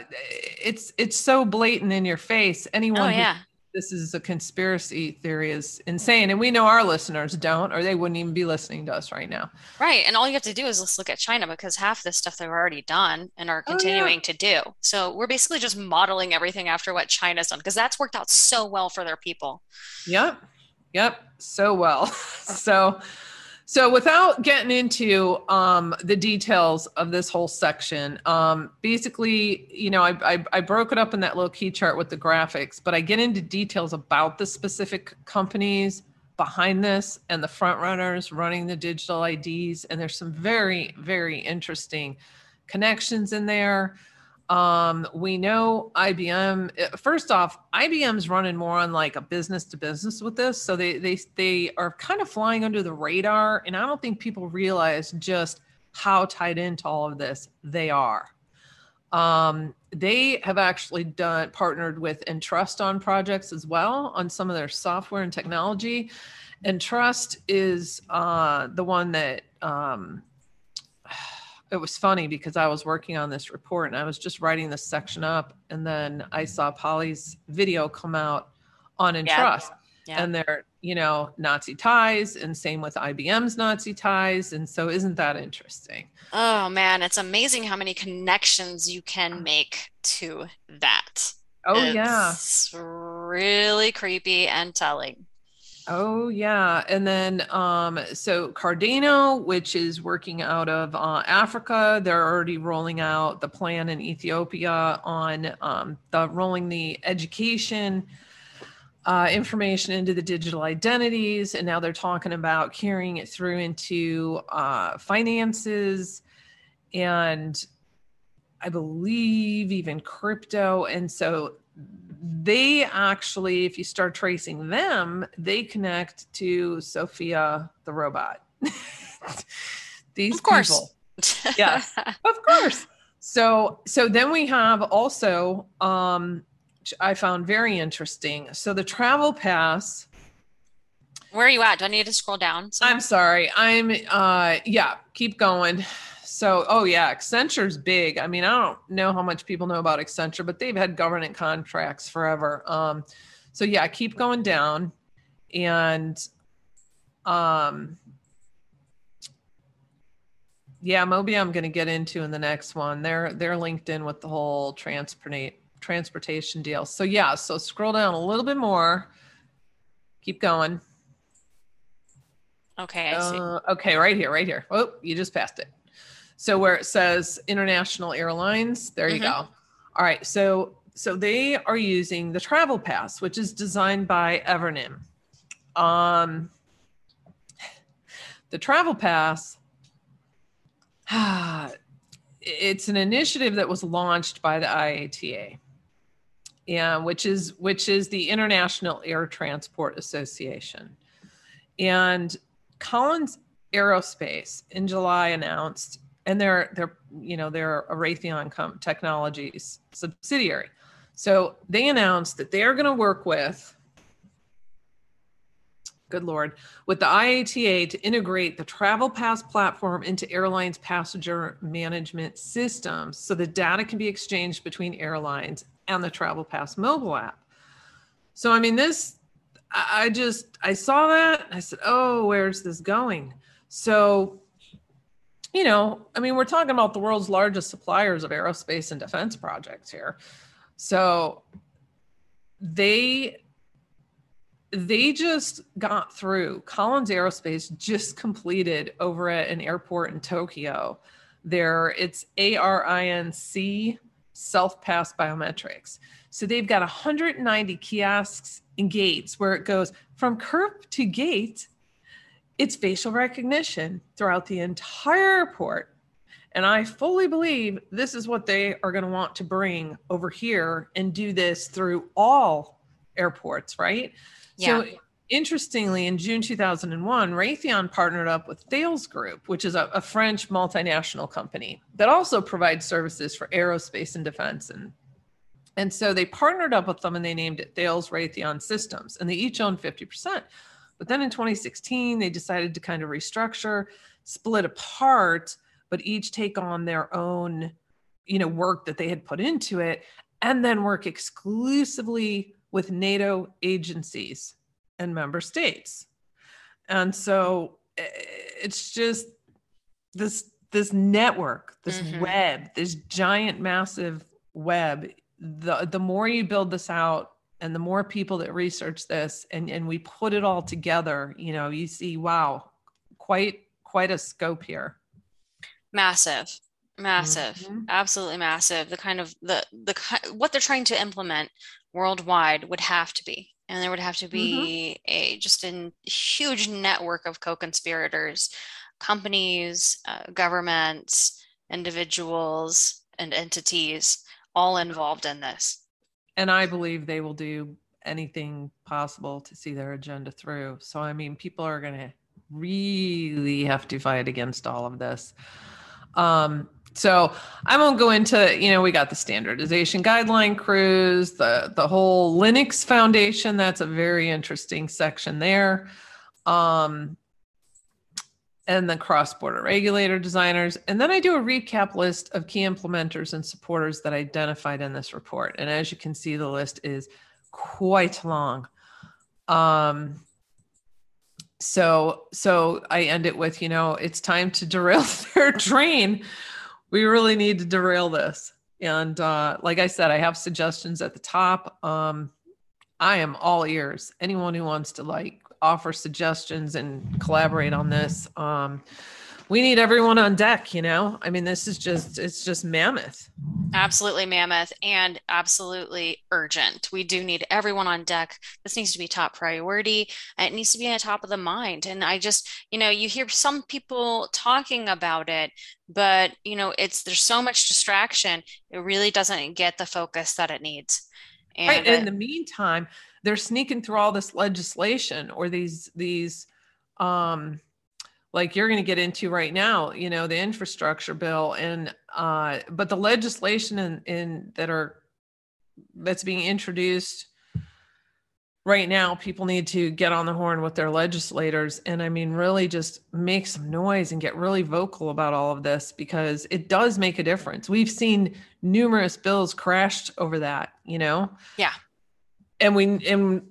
it's it's so blatant in your face. Anyone oh, yeah. this is a conspiracy theory is insane. And we know our listeners don't or they wouldn't even be listening to us right now. Right. And all you have to do is let's look at china because half the stuff they've already done and are continuing oh, yeah. to do. So we're basically just modeling everything after what china's done because that's worked out so well for their people. Yep. Yep. So well. (laughs) So so, without getting into um, the details of this whole section, um, basically, you know, I, I, I, broke it up in that little key chart with the graphics, but I get into details about the specific companies behind this and the front runners running the digital IDs. And there's some very, very interesting connections in there. Um, we know IBM. Eh, first off, IBM's running more on like a business to business with this, so they they they are kind of flying under the radar, and I don't think people realize just how tied into all of this they are. Um, they have actually done partnered with Entrust on projects as well on some of their software and technology. Entrust is uh, the one that um, it was funny because I was working on this report and I was just writing this section up, and then I saw Polly's video come out on Entrust, yeah. Yeah. and they're you know Nazi ties, and same with IBM's Nazi ties, and so isn't that interesting? Oh man, it's amazing how many connections you can make to that. Oh it's yeah, really creepy and telling. Oh yeah, and then um, so Cardano, which is working out of uh, Africa, they're already rolling out the plan in Ethiopia on um, the rolling the education uh, information into the digital identities, and now they're talking about carrying it through into uh, finances, and I believe even crypto, and so they actually, if you start tracing them, they connect to Sophia the robot. (laughs) These of course. people. yes, of course. So, so then we have also, um, I found very interesting. So the travel pass. Where are you at? Do I need to scroll down? Somewhere? I'm sorry. I'm, uh, yeah, keep going. So, oh yeah, Accenture's big. I mean, I don't know how much people know about Accenture, but they've had government contracts forever. Um, so yeah, keep going down, and um, yeah, MOBI, I'm going to get into in the next one. They're they're linked in with the whole transport transportation deal. So yeah, so scroll down a little bit more. Keep going. Okay, I see. Uh, okay, right here, right here. Oh, you just passed it. So where it says international airlines, there you mm-hmm. go. All right. So so they are using the travel pass, which is designed by Evernym. Um, (sighs) the travel pass, (sighs) it's an initiative that was launched by the IATA, yeah, which is which is the International Air Transport Association, and Collins Aerospace in July announced and they're they're you know they're a Raytheon com- Technologies subsidiary. So they announced that they are going to work with good lord with the IATA to integrate the travel pass platform into airlines passenger management systems so the data can be exchanged between airlines and the travel pass mobile app so i mean this i just i saw that i said oh where's this going so you know i mean we're talking about the world's largest suppliers of aerospace and defense projects here so they they just got through. Collins Aerospace just completed over at an airport in Tokyo. There, it's ARINC self pass biometrics. So they've got 190 kiosks and gates where it goes from curb to gate. It's facial recognition throughout the entire airport. And I fully believe this is what they are going to want to bring over here and do this through all airports, right? Yeah. So interestingly, in June 2001, Raytheon partnered up with Thales Group, which is a, a, French multinational company that also provides services for aerospace and defense. And, and so they partnered up with them and they named it Thales Raytheon Systems, and they each own 50%. But then in 2016, they decided to kind of restructure, split apart, but each take on their own, you know, work that they had put into it, and then work exclusively with NATO agencies and member states. And so eh, it's just this this network, this mm-hmm. web, this giant massive web. The the more you build this out and the more people that research this and, and we put it all together, you know, you see, wow, quite quite a scope here. Massive massive mm-hmm. absolutely massive the kind of the the what they're trying to implement worldwide would have to be and there would have to be mm-hmm. a just a huge network of co-conspirators companies uh, governments individuals and entities all involved in this and i believe they will do anything possible to see their agenda through so i mean people are going to really have to fight against all of this um, so I won't go into, you know, we got the standardization guideline crews, the the whole Linux Foundation. That's a very interesting section there. Um, and the cross-border regulator designers. And then I do a recap list of key implementers and supporters that I identified in this report. And as you can see, the list is quite long. Um, so so I end it with, you know, it's time to derail (laughs) their train we really need to derail this. And uh, like I said, I have suggestions at the top. Um, I am all ears. Anyone who wants to like offer suggestions and collaborate on this. Um, we need everyone on deck you know? I mean this is just it's just mammoth. Absolutely mammoth and absolutely urgent. We do need everyone on deck. This needs to be top priority. It needs to be on top of the mind. And i just you know you hear some people talking about it but you know it's there's so much distraction. It really doesn't get the focus that it needs. And right. in the meantime they're sneaking through all this legislation or these these um like you're going to get into right now you know the infrastructure bill and uh but the legislation in, in that are that's being introduced right now people need to get on the horn with their legislators and i mean really just make some noise and get really vocal about all of this because it does make a difference. We've seen numerous bills crashed over that you know? Yeah and we and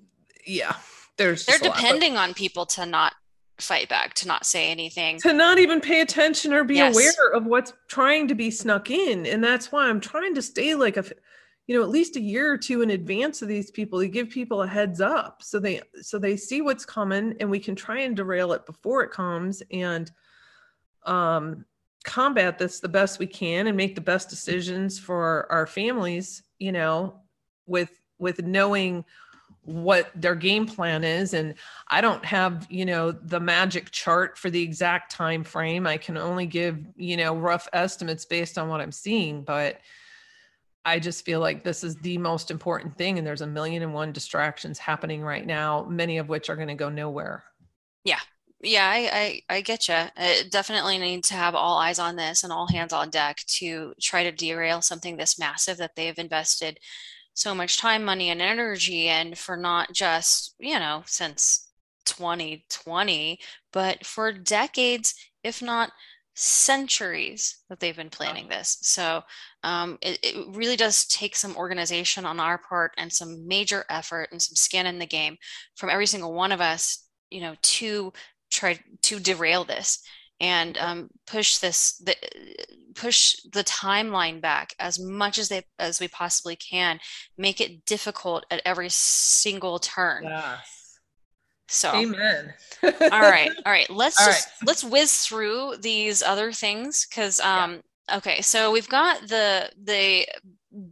yeah there's they're depending on people to not fight back to not say anything to not even pay attention or be yes. aware of what's trying to be snuck in and that's why i'm trying to stay like a you know at least a year or two in advance of these people to give people a heads up so they so they see what's coming and we can try and derail it before it comes and um combat this the best we can and make the best decisions for our families you know with with knowing what their game plan is. And i don't have you know the magic chart for the exact time frame. I can only give you know rough estimates based on what i'm seeing but i just feel like this is the most important thing. And there's a million and one distractions happening right now many of which are going to go nowhere. Yeah. Yeah, I, I, I get you. It definitely need to have all eyes on this and all hands on deck to try to derail something this massive that they've invested so much time, money, and energy and for not just, you know, since 2020, but for decades, if not centuries that they've been planning this. So um, it, it, really does take some organization on our part and some major effort and some skin in the game from every single one of us, you know, to try to derail this and um, push this the, push the timeline back as much as they as we possibly can make it difficult at every single turn yes. so amen (laughs) all right all right let's all just right. let's whiz through these other things because um yeah. okay so we've got the the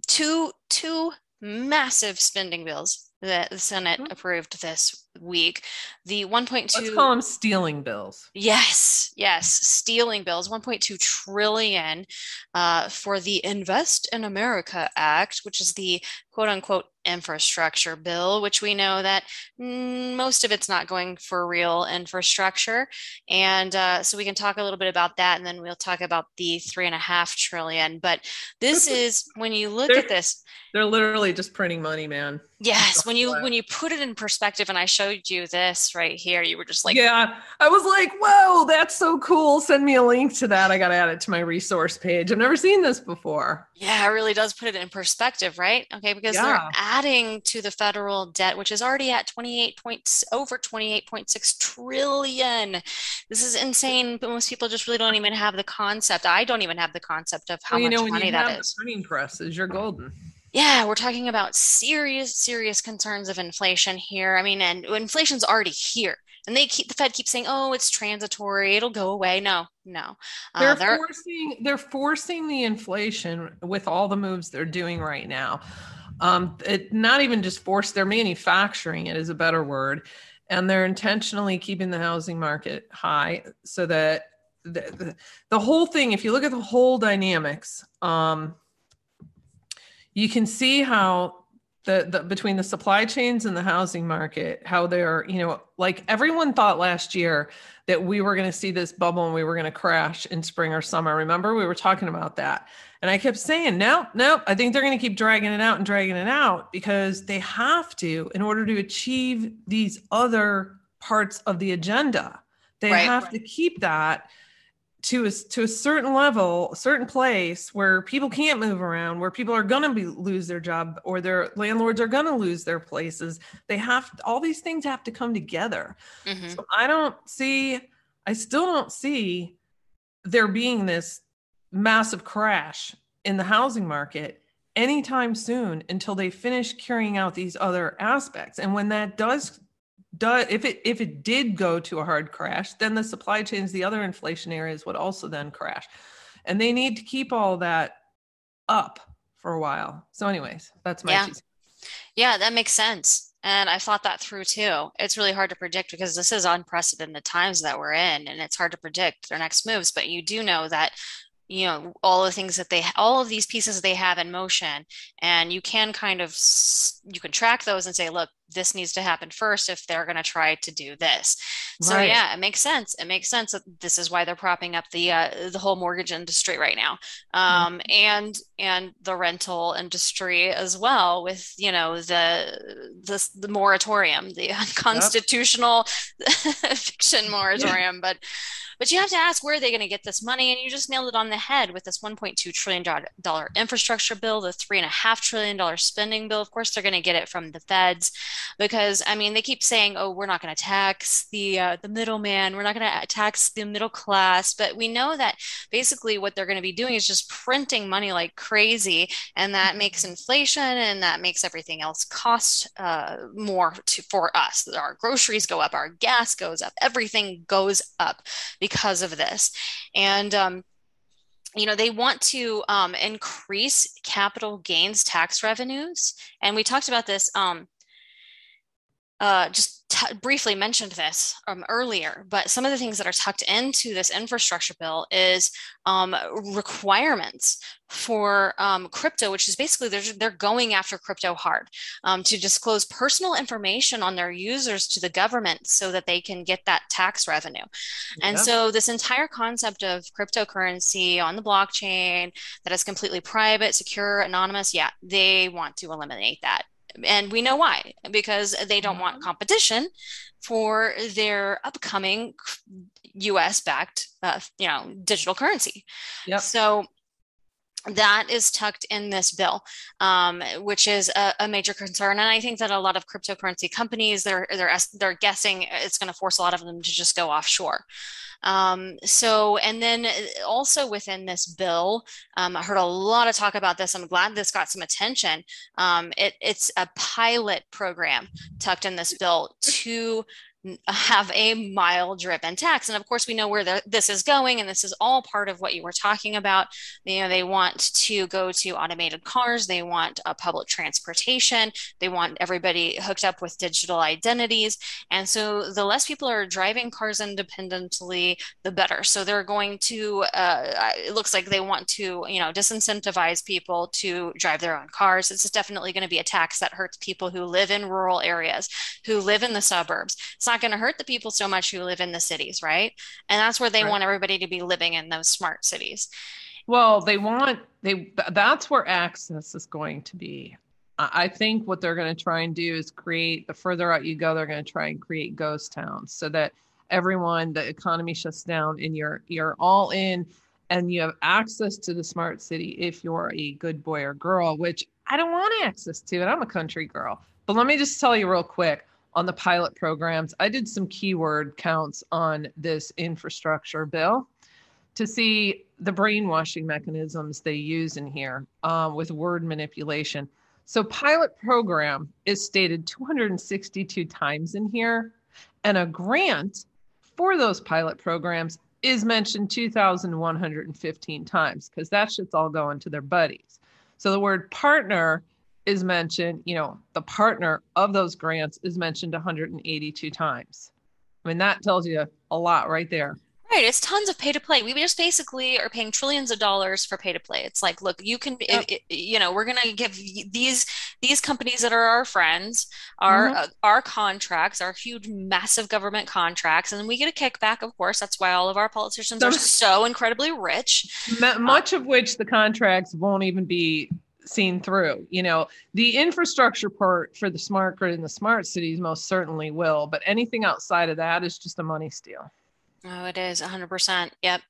two two massive spending bills that the senate mm-hmm. approved this week. The 1.2 Let's call them stealing bills. Yes, yes, stealing bills. 1.2 trillion uh, for the Invest in America Act, which is the quote unquote infrastructure bill, which we know that most of it's not going for real infrastructure. And uh, so we can talk a little bit about that, and then we'll talk about the three and a half trillion. But this is when you look at this, they're literally just printing money, man. Yes, when you when you put it in perspective, and I showed you this right here, you were just like, yeah, I was like, whoa, that's so cool. Send me a link to that. I got to add it to my resource page. I've never seen this before. Yeah, it really does put it in perspective, right? Okay, because yeah. they're adding to the federal debt, which is already at 28 points over 28.6 trillion. This is insane, but most people just really don't even have the concept. I don't even have the concept of how well, much know, money that is. Printing presses, you're golden yeah, we're talking about serious, serious concerns of inflation here. I mean, and inflation's already here. And they keep the Fed keeps saying, "Oh, it's transitory; it'll go away." No, no, uh, they're, they're forcing they're forcing the inflation with all the moves they're doing right now. Um, it not even just forced; they're manufacturing it is a better word, and they're intentionally keeping the housing market high so that the, the, the whole thing. If you look at the whole dynamics, um, you can see how the, the between the supply chains and the housing market how they're you know like everyone thought last year that we were going to see this bubble and we were going to crash in spring or summer. Remember we were talking about that. And i kept saying no no i think they're going to keep dragging it out and dragging it out because they have to in order to achieve these other parts of the agenda. They right. have to keep that to a, to a certain level, a certain place where people can't move around, where people are going to be lose their job or their landlords are going to lose their places. They have all these things have to come together. Mm-hmm. So I don't see, I still don't see there being this massive crash in the housing market anytime soon until they finish carrying out these other aspects. And when that does does if it if it did go to a hard crash, then the supply chains, the other inflation areas would also then crash. And they need to keep all that up for a while. So, anyways, that's my yeah. Yeah, that makes sense. And I thought that through too. It's really hard to predict because this is unprecedented times that we're in, and it's hard to predict their next moves. But you do know that you know all the things that they all of these pieces they have in motion and you can kind of you can track those and say look this needs to happen first if they're going to try to do this. So yeah it makes sense. It makes sense that this is why they're propping up the uh, the whole mortgage industry right now. Um, mm-hmm. and and the rental industry as well with you know the the, the moratorium the (laughs) unconstitutional (laughs) yep. eviction moratorium yeah. but but you have to ask where are they going to get this money? And you just nailed it on the head with this $1.2 trillion infrastructure bill, the $3.5 trillion spending bill. Of course, they're going to get it from the feds because, I mean, they keep saying, oh, we're not going to tax the, uh, the middleman, we're not going to tax the middle class. But we know that basically what they're going to be doing is just printing money like crazy. And that makes inflation and that makes everything else cost uh, more to, for us. Our groceries go up, our gas goes up, everything goes up because of this. And, um, you know, they want to um, increase capital gains tax revenues. And we talked about this um, uh, just t- briefly mentioned this um, earlier, but some of the things that are tucked into this infrastructure bill is um, requirements for um, crypto, which is basically they're, they're going after crypto hard um, to disclose personal information on their users to the government so that they can get that tax revenue. Yeah. And so, this entire concept of cryptocurrency on the blockchain that is completely private, secure, anonymous, yeah, they want to eliminate that and we know why because they don't want mm-hmm. competition for their upcoming us backed uh, you know digital currency yep. so that is tucked in this bill, um, which is a, a, major concern. And I think that a lot of cryptocurrency companies they're they're they're guessing it's going to force a lot of them to just go offshore. Um, so, and then also within this bill, um, I heard a lot of talk about this. I'm glad this got some attention. Um, it, it's a pilot program tucked in this bill to have a mile driven tax. And of course, we know where the, this is going, and this is all part of what you were talking about. You know, they want to go to automated cars, they want a public transportation, they want everybody hooked up with digital identities. And so, the less people are driving cars independently, the better. So, they're going to, uh, it looks like they want to, you know, disincentivize people to drive their own cars. This is definitely going to be a tax that hurts people who live in rural areas, who live in the suburbs. It's not going to hurt the people so much who live in the cities, right? And that's where they right. want everybody to be living in those smart cities. Well, they want they that's where access is going to be. I think what they're going to try and do is create the further out you go, they're going to try and create ghost towns so that everyone, the economy shuts down and you're you're all in and you have access to the smart city if you're a good boy or girl, which I don't want access to, and I'm a country girl. But let me just tell you real quick on the pilot programs. I did some keyword counts on this infrastructure bill to see the brainwashing mechanisms they use in here um, with word manipulation. So, pilot program is stated 262 times in here, and a grant for those pilot programs is mentioned 2,115 times because that shit's all going to their buddies. So, the word partner is mentioned, you know, the partner of those grants is mentioned 182 times. I mean, that tells you a lot right there. Right, it's tons of pay to play. We just basically are paying trillions of dollars for pay to play. It's like, look, you can, yep. it, it, you know, we're going to give these these companies that are our friends our mm-hmm. uh, our contracts, our huge, massive government contracts, and then we get a kickback. Of course, that's why all of our politicians so, are so incredibly rich. Much uh, of which the contracts won't even be seen through. You know, the infrastructure part for the smart grid and the smart cities most certainly will, but anything outside of that is just a money steal. Oh, it is 100%. Yep.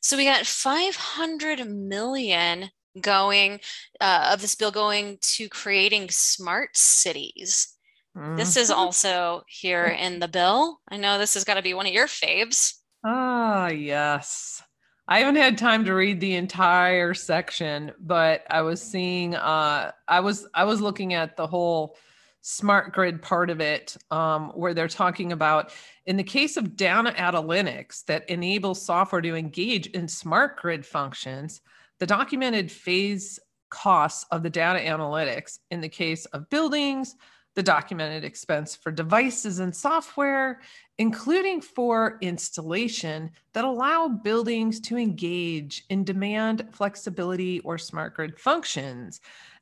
So we got 500 million going uh, of this bill going to creating smart cities. Mm-hmm. This is mm-hmm. also here in the bill. I know this has got to be one of your faves. Ah, yes. I haven't had time to read the entire section, but I was seeing uh I was I was looking at the whole smart grid part of it um, where they're talking about in the case of data analytics that enables software to engage in smart grid functions the documented phase costs of the data analytics in the case of buildings the documented expense for devices and software, including for installation that allow buildings to engage in demand flexibility or smart grid functions.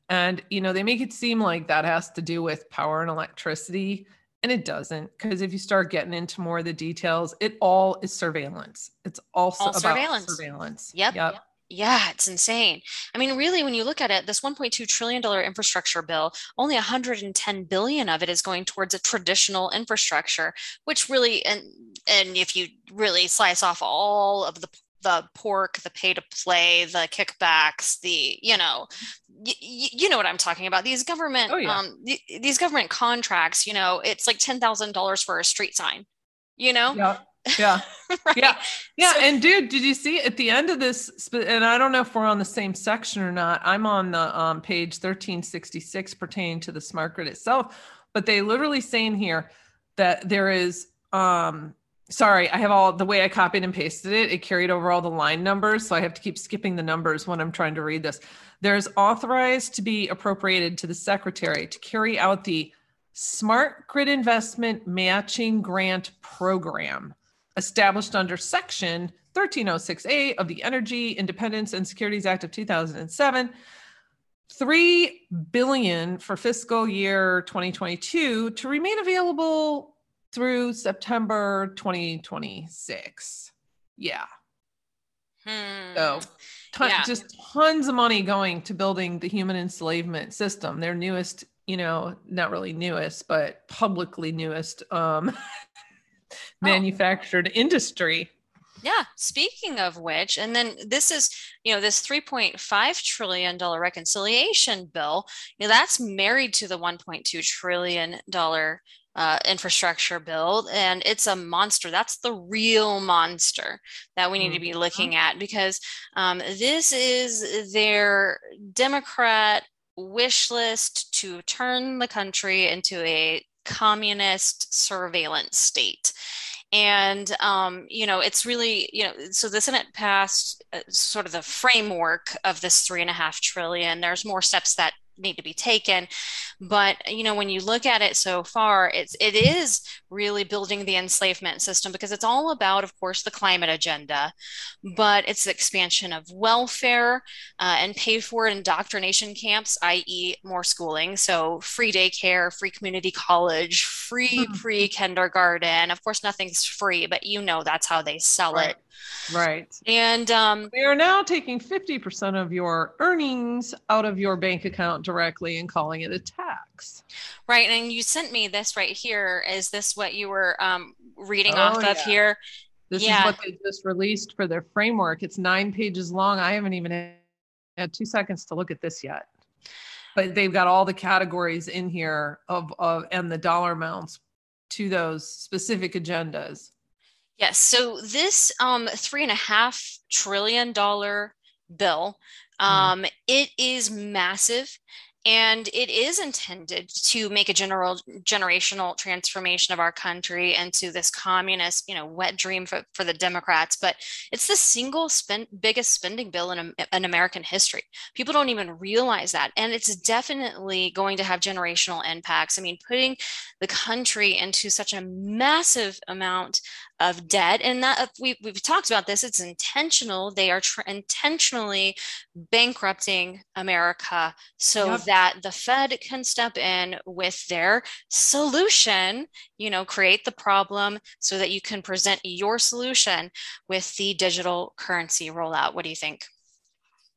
And, you know, they make it seem like that has to do with power and electricity. And it doesn't, because if you start getting into more of the details, it all is surveillance. It's also all about surveillance. surveillance. Yep. yep. yep. Yeah, it's insane. I mean, really, when you look at it, this 1.2 trillion dollar infrastructure bill, only 110 billion of it is going towards a traditional infrastructure, which really, and and if you really slice off all of the the pork, the pay to play, the kickbacks, the you know, y- you know what I'm talking about. These government, oh, yeah. um, th- these government contracts, you know, it's like ten thousand dollars for a street sign. You know, yeah yeah. (laughs) Right? yeah. Yeah so, and dude did you see at the end of this and i don't know if we're on the same section or not i'm on the um, page 1366 pertaining to the smart grid itself but they literally saying here that there is um sorry i have all the way i copied and pasted it it carried over all the line numbers so i have to keep skipping the numbers when i'm trying to read this. There's authorized to be appropriated to the secretary to carry out the Smart Grid Investment Matching Grant Program, established under Section 1306A of the Energy Independence and Securities Act of 2007. 3 billion for fiscal year 2022 to remain available through September 2026. Yeah. Hmm. So ton, Yeah. just tons of money going to building the human enslavement system. Their newest, you know, not really newest, but publicly newest um, (laughs) manufactured industry. Yeah, speaking of which, and then this is, you know, this $3.5 trillion reconciliation bill, you know, that's married to the $1.2 trillion uh, infrastructure bill, and it's a monster. That's the real monster that we need to be looking at because um, this is their Democrat wish list to turn the country into a communist surveillance state and um, you know it's really you know so the senate passed uh, sort of the framework of this three and a half trillion. There's more steps that need to be taken but you know when you look at it so far it's it is really building the enslavement system because it's all about of course the climate agenda but it's the expansion of welfare uh, and paid for indoctrination camps i.e more schooling so free daycare free community college free Mhm. pre-kindergarten of course nothing's free but you know that's how they sell Right. it Right. and um, We are now taking 50% of your earnings out of your bank account directly and calling it a tax. Right, and you sent me this right here. Is this what you were um, reading Oh, off of here? This Yeah. is what they just released for their framework. It's nine pages long. I haven't even had- had two seconds to look at this yet. But they've got all the categories in here of, of and the dollar amounts to those specific agendas. Yes. So this um, three and a half trillion dollar bill, Mhm. um, it is massive. And it is intended to make a general generational transformation of our country into this communist, you know, wet dream for, for the Democrats. But it's the single spend, biggest spending bill in, in American history. People don't even realize that. And it's definitely going to have generational impacts. I mean, putting the country into such a massive amount of debt and that we, we've talked about this it's intentional they are tr- intentionally bankrupting america so Yep. that the fed can step in with their solution you know create the problem so that you can present your solution with the digital currency rollout what do you think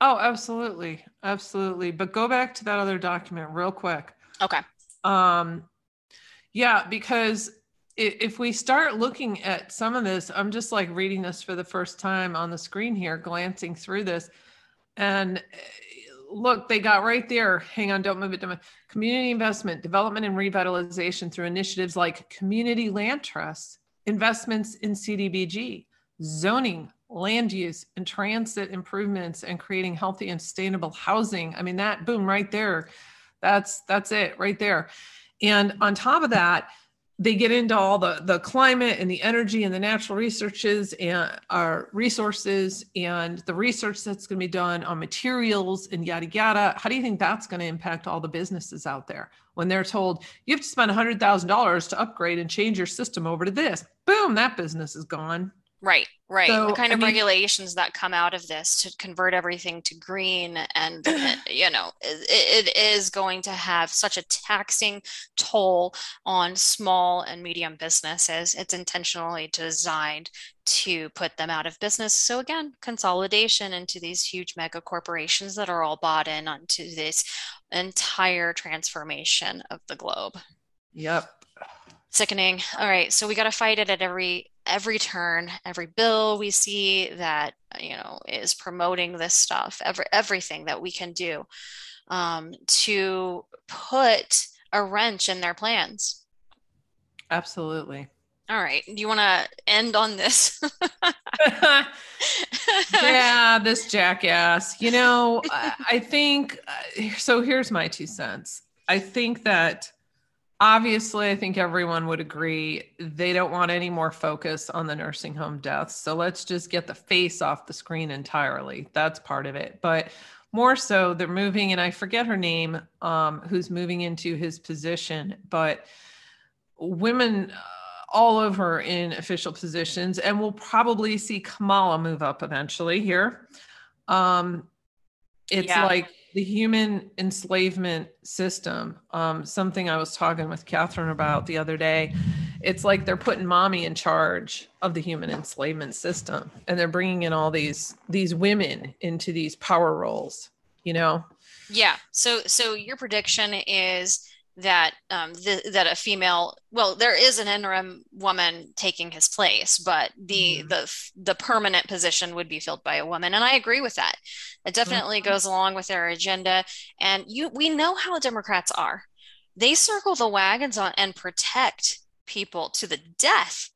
Oh, absolutely. Absolutely. But go back to that other document real quick. okay Um, yeah, because if we start looking at some of this, I'm just like reading this for the first time on the screen here, glancing through this. And eh, look, they got right there. Hang on, don't move it. Don't move. Community investment, development, and revitalization through initiatives like community land trusts, investments in CDBG, zoning, land use, and transit improvements, and creating healthy and sustainable housing. I mean, that boom right there. That's that's it right there. And on top of that, they get into all the the climate and the energy and the natural researches and our resources and the research that's going to be done on materials and yada yada. How do you think that's going to impact all the businesses out there when they're told you have to spend hundred thousand dollars to upgrade and change your system over to this? Boom, that business is gone. Right, right. So, the kind I of mean- regulations that come out of this to convert everything to green, and uh, (clears throat) you know, it, it is going to have such a taxing toll on small and medium businesses. It's intentionally designed to put them out of business. So again, consolidation into these huge mega corporations that are all bought in onto this entire transformation of the globe Yep. sickening all right so we got to fight it at every every turn every bill we see that you know is promoting this stuff every everything that we can do um, to put a wrench in their plans Absolutely. all right do you want to end on this (laughs) yeah, this jackass. You know, I, I think uh, so. Here's my two cents. I think that obviously, I think everyone would agree they don't want any more focus on the nursing home deaths. So let's just get the face off the screen entirely. That's part of it. But more so they're moving and i forget her name um, who's moving into his position but women uh, all over in official positions and we'll probably see kamala move up eventually here um, it's yeah. like the human enslavement system um, something i was talking with catherine about the other day it's like they're putting mommy in charge of the human enslavement system and they're bringing in all these these women into these power roles you know? Yeah so so your prediction is that um, the, that a female well there is an interim woman taking his place but the mm-hmm. the the permanent position would be filled by a woman and i agree with that it definitely mm-hmm. goes along with their agenda and you we know how democrats are they circle the wagons on and protect people to the death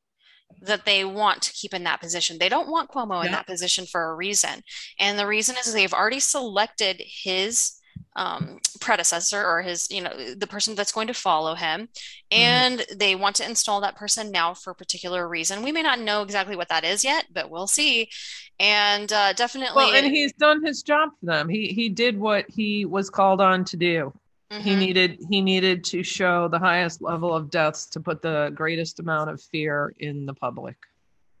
that they want to keep in that position. They don't want Cuomo yeah. in that position for a reason. And the reason is they've already selected his um, predecessor or his, you know, the person that's going to follow him. Mm-hmm. And mm-hmm. they want to install that person now for a particular reason. We may not know exactly what that is yet, but we'll see. And uh, definitely. Well, and he's done his job for them. He, he did what he was called on to do. Mm-hmm. He needed he needed to show the highest level of deaths to put the greatest amount of fear in the public.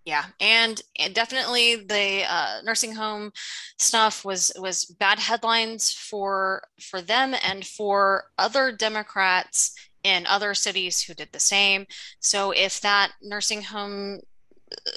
Yeah, and, definitely the uh, nursing home stuff was was bad headlines for for them and for other Democrats in other cities who did the same. So if that nursing home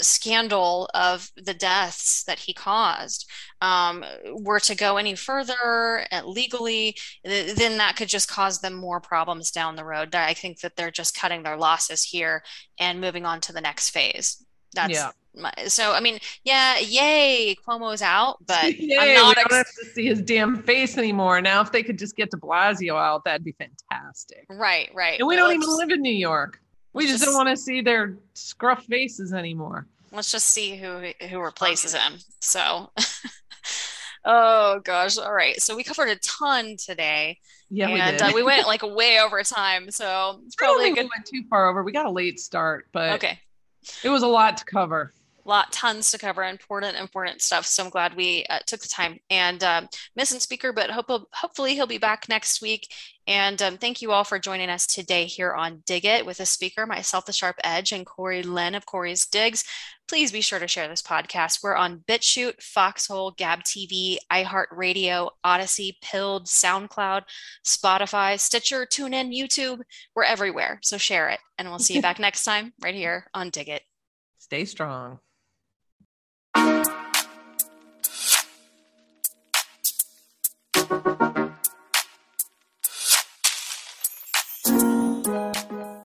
scandal of the deaths that he caused um, were to go any further uh, legally, then that could just cause them more problems down the road. I think that they're just cutting their losses here and moving on to the next phase. That's yeah. My, so I mean, yeah, yay, Cuomo's out, (laughs) but yay, I'm not we don't have to see his damn face anymore. Now, if they could just get De Blasio out, that'd be fantastic. Right, right. And we don't even live in New York. We just, just don't want to see their scruff faces anymore. Let's just see who who replaces him. So, (laughs) oh gosh, all right. So we covered a ton today. Yeah, and, we did. uh, we went (laughs) like way over time, so it's probably good. We went too far over. We got a late start, but okay, it was a lot to cover lot tons to cover important important stuff so i'm glad we uh, took the time. And um, missing speaker but hope, hopefully he'll be back next week. And um, thank you all for joining us today here on dig it with a speaker myself the sharp edge and corey lynn of corey's digs. Please be sure to share this podcast. We're on bitchute foxhole gab tv iheartradio odysee pilled soundcloud spotify stitcher tunein youtube. We're everywhere. So share it and we'll see you (laughs) back next time right here on dig it. Stay strong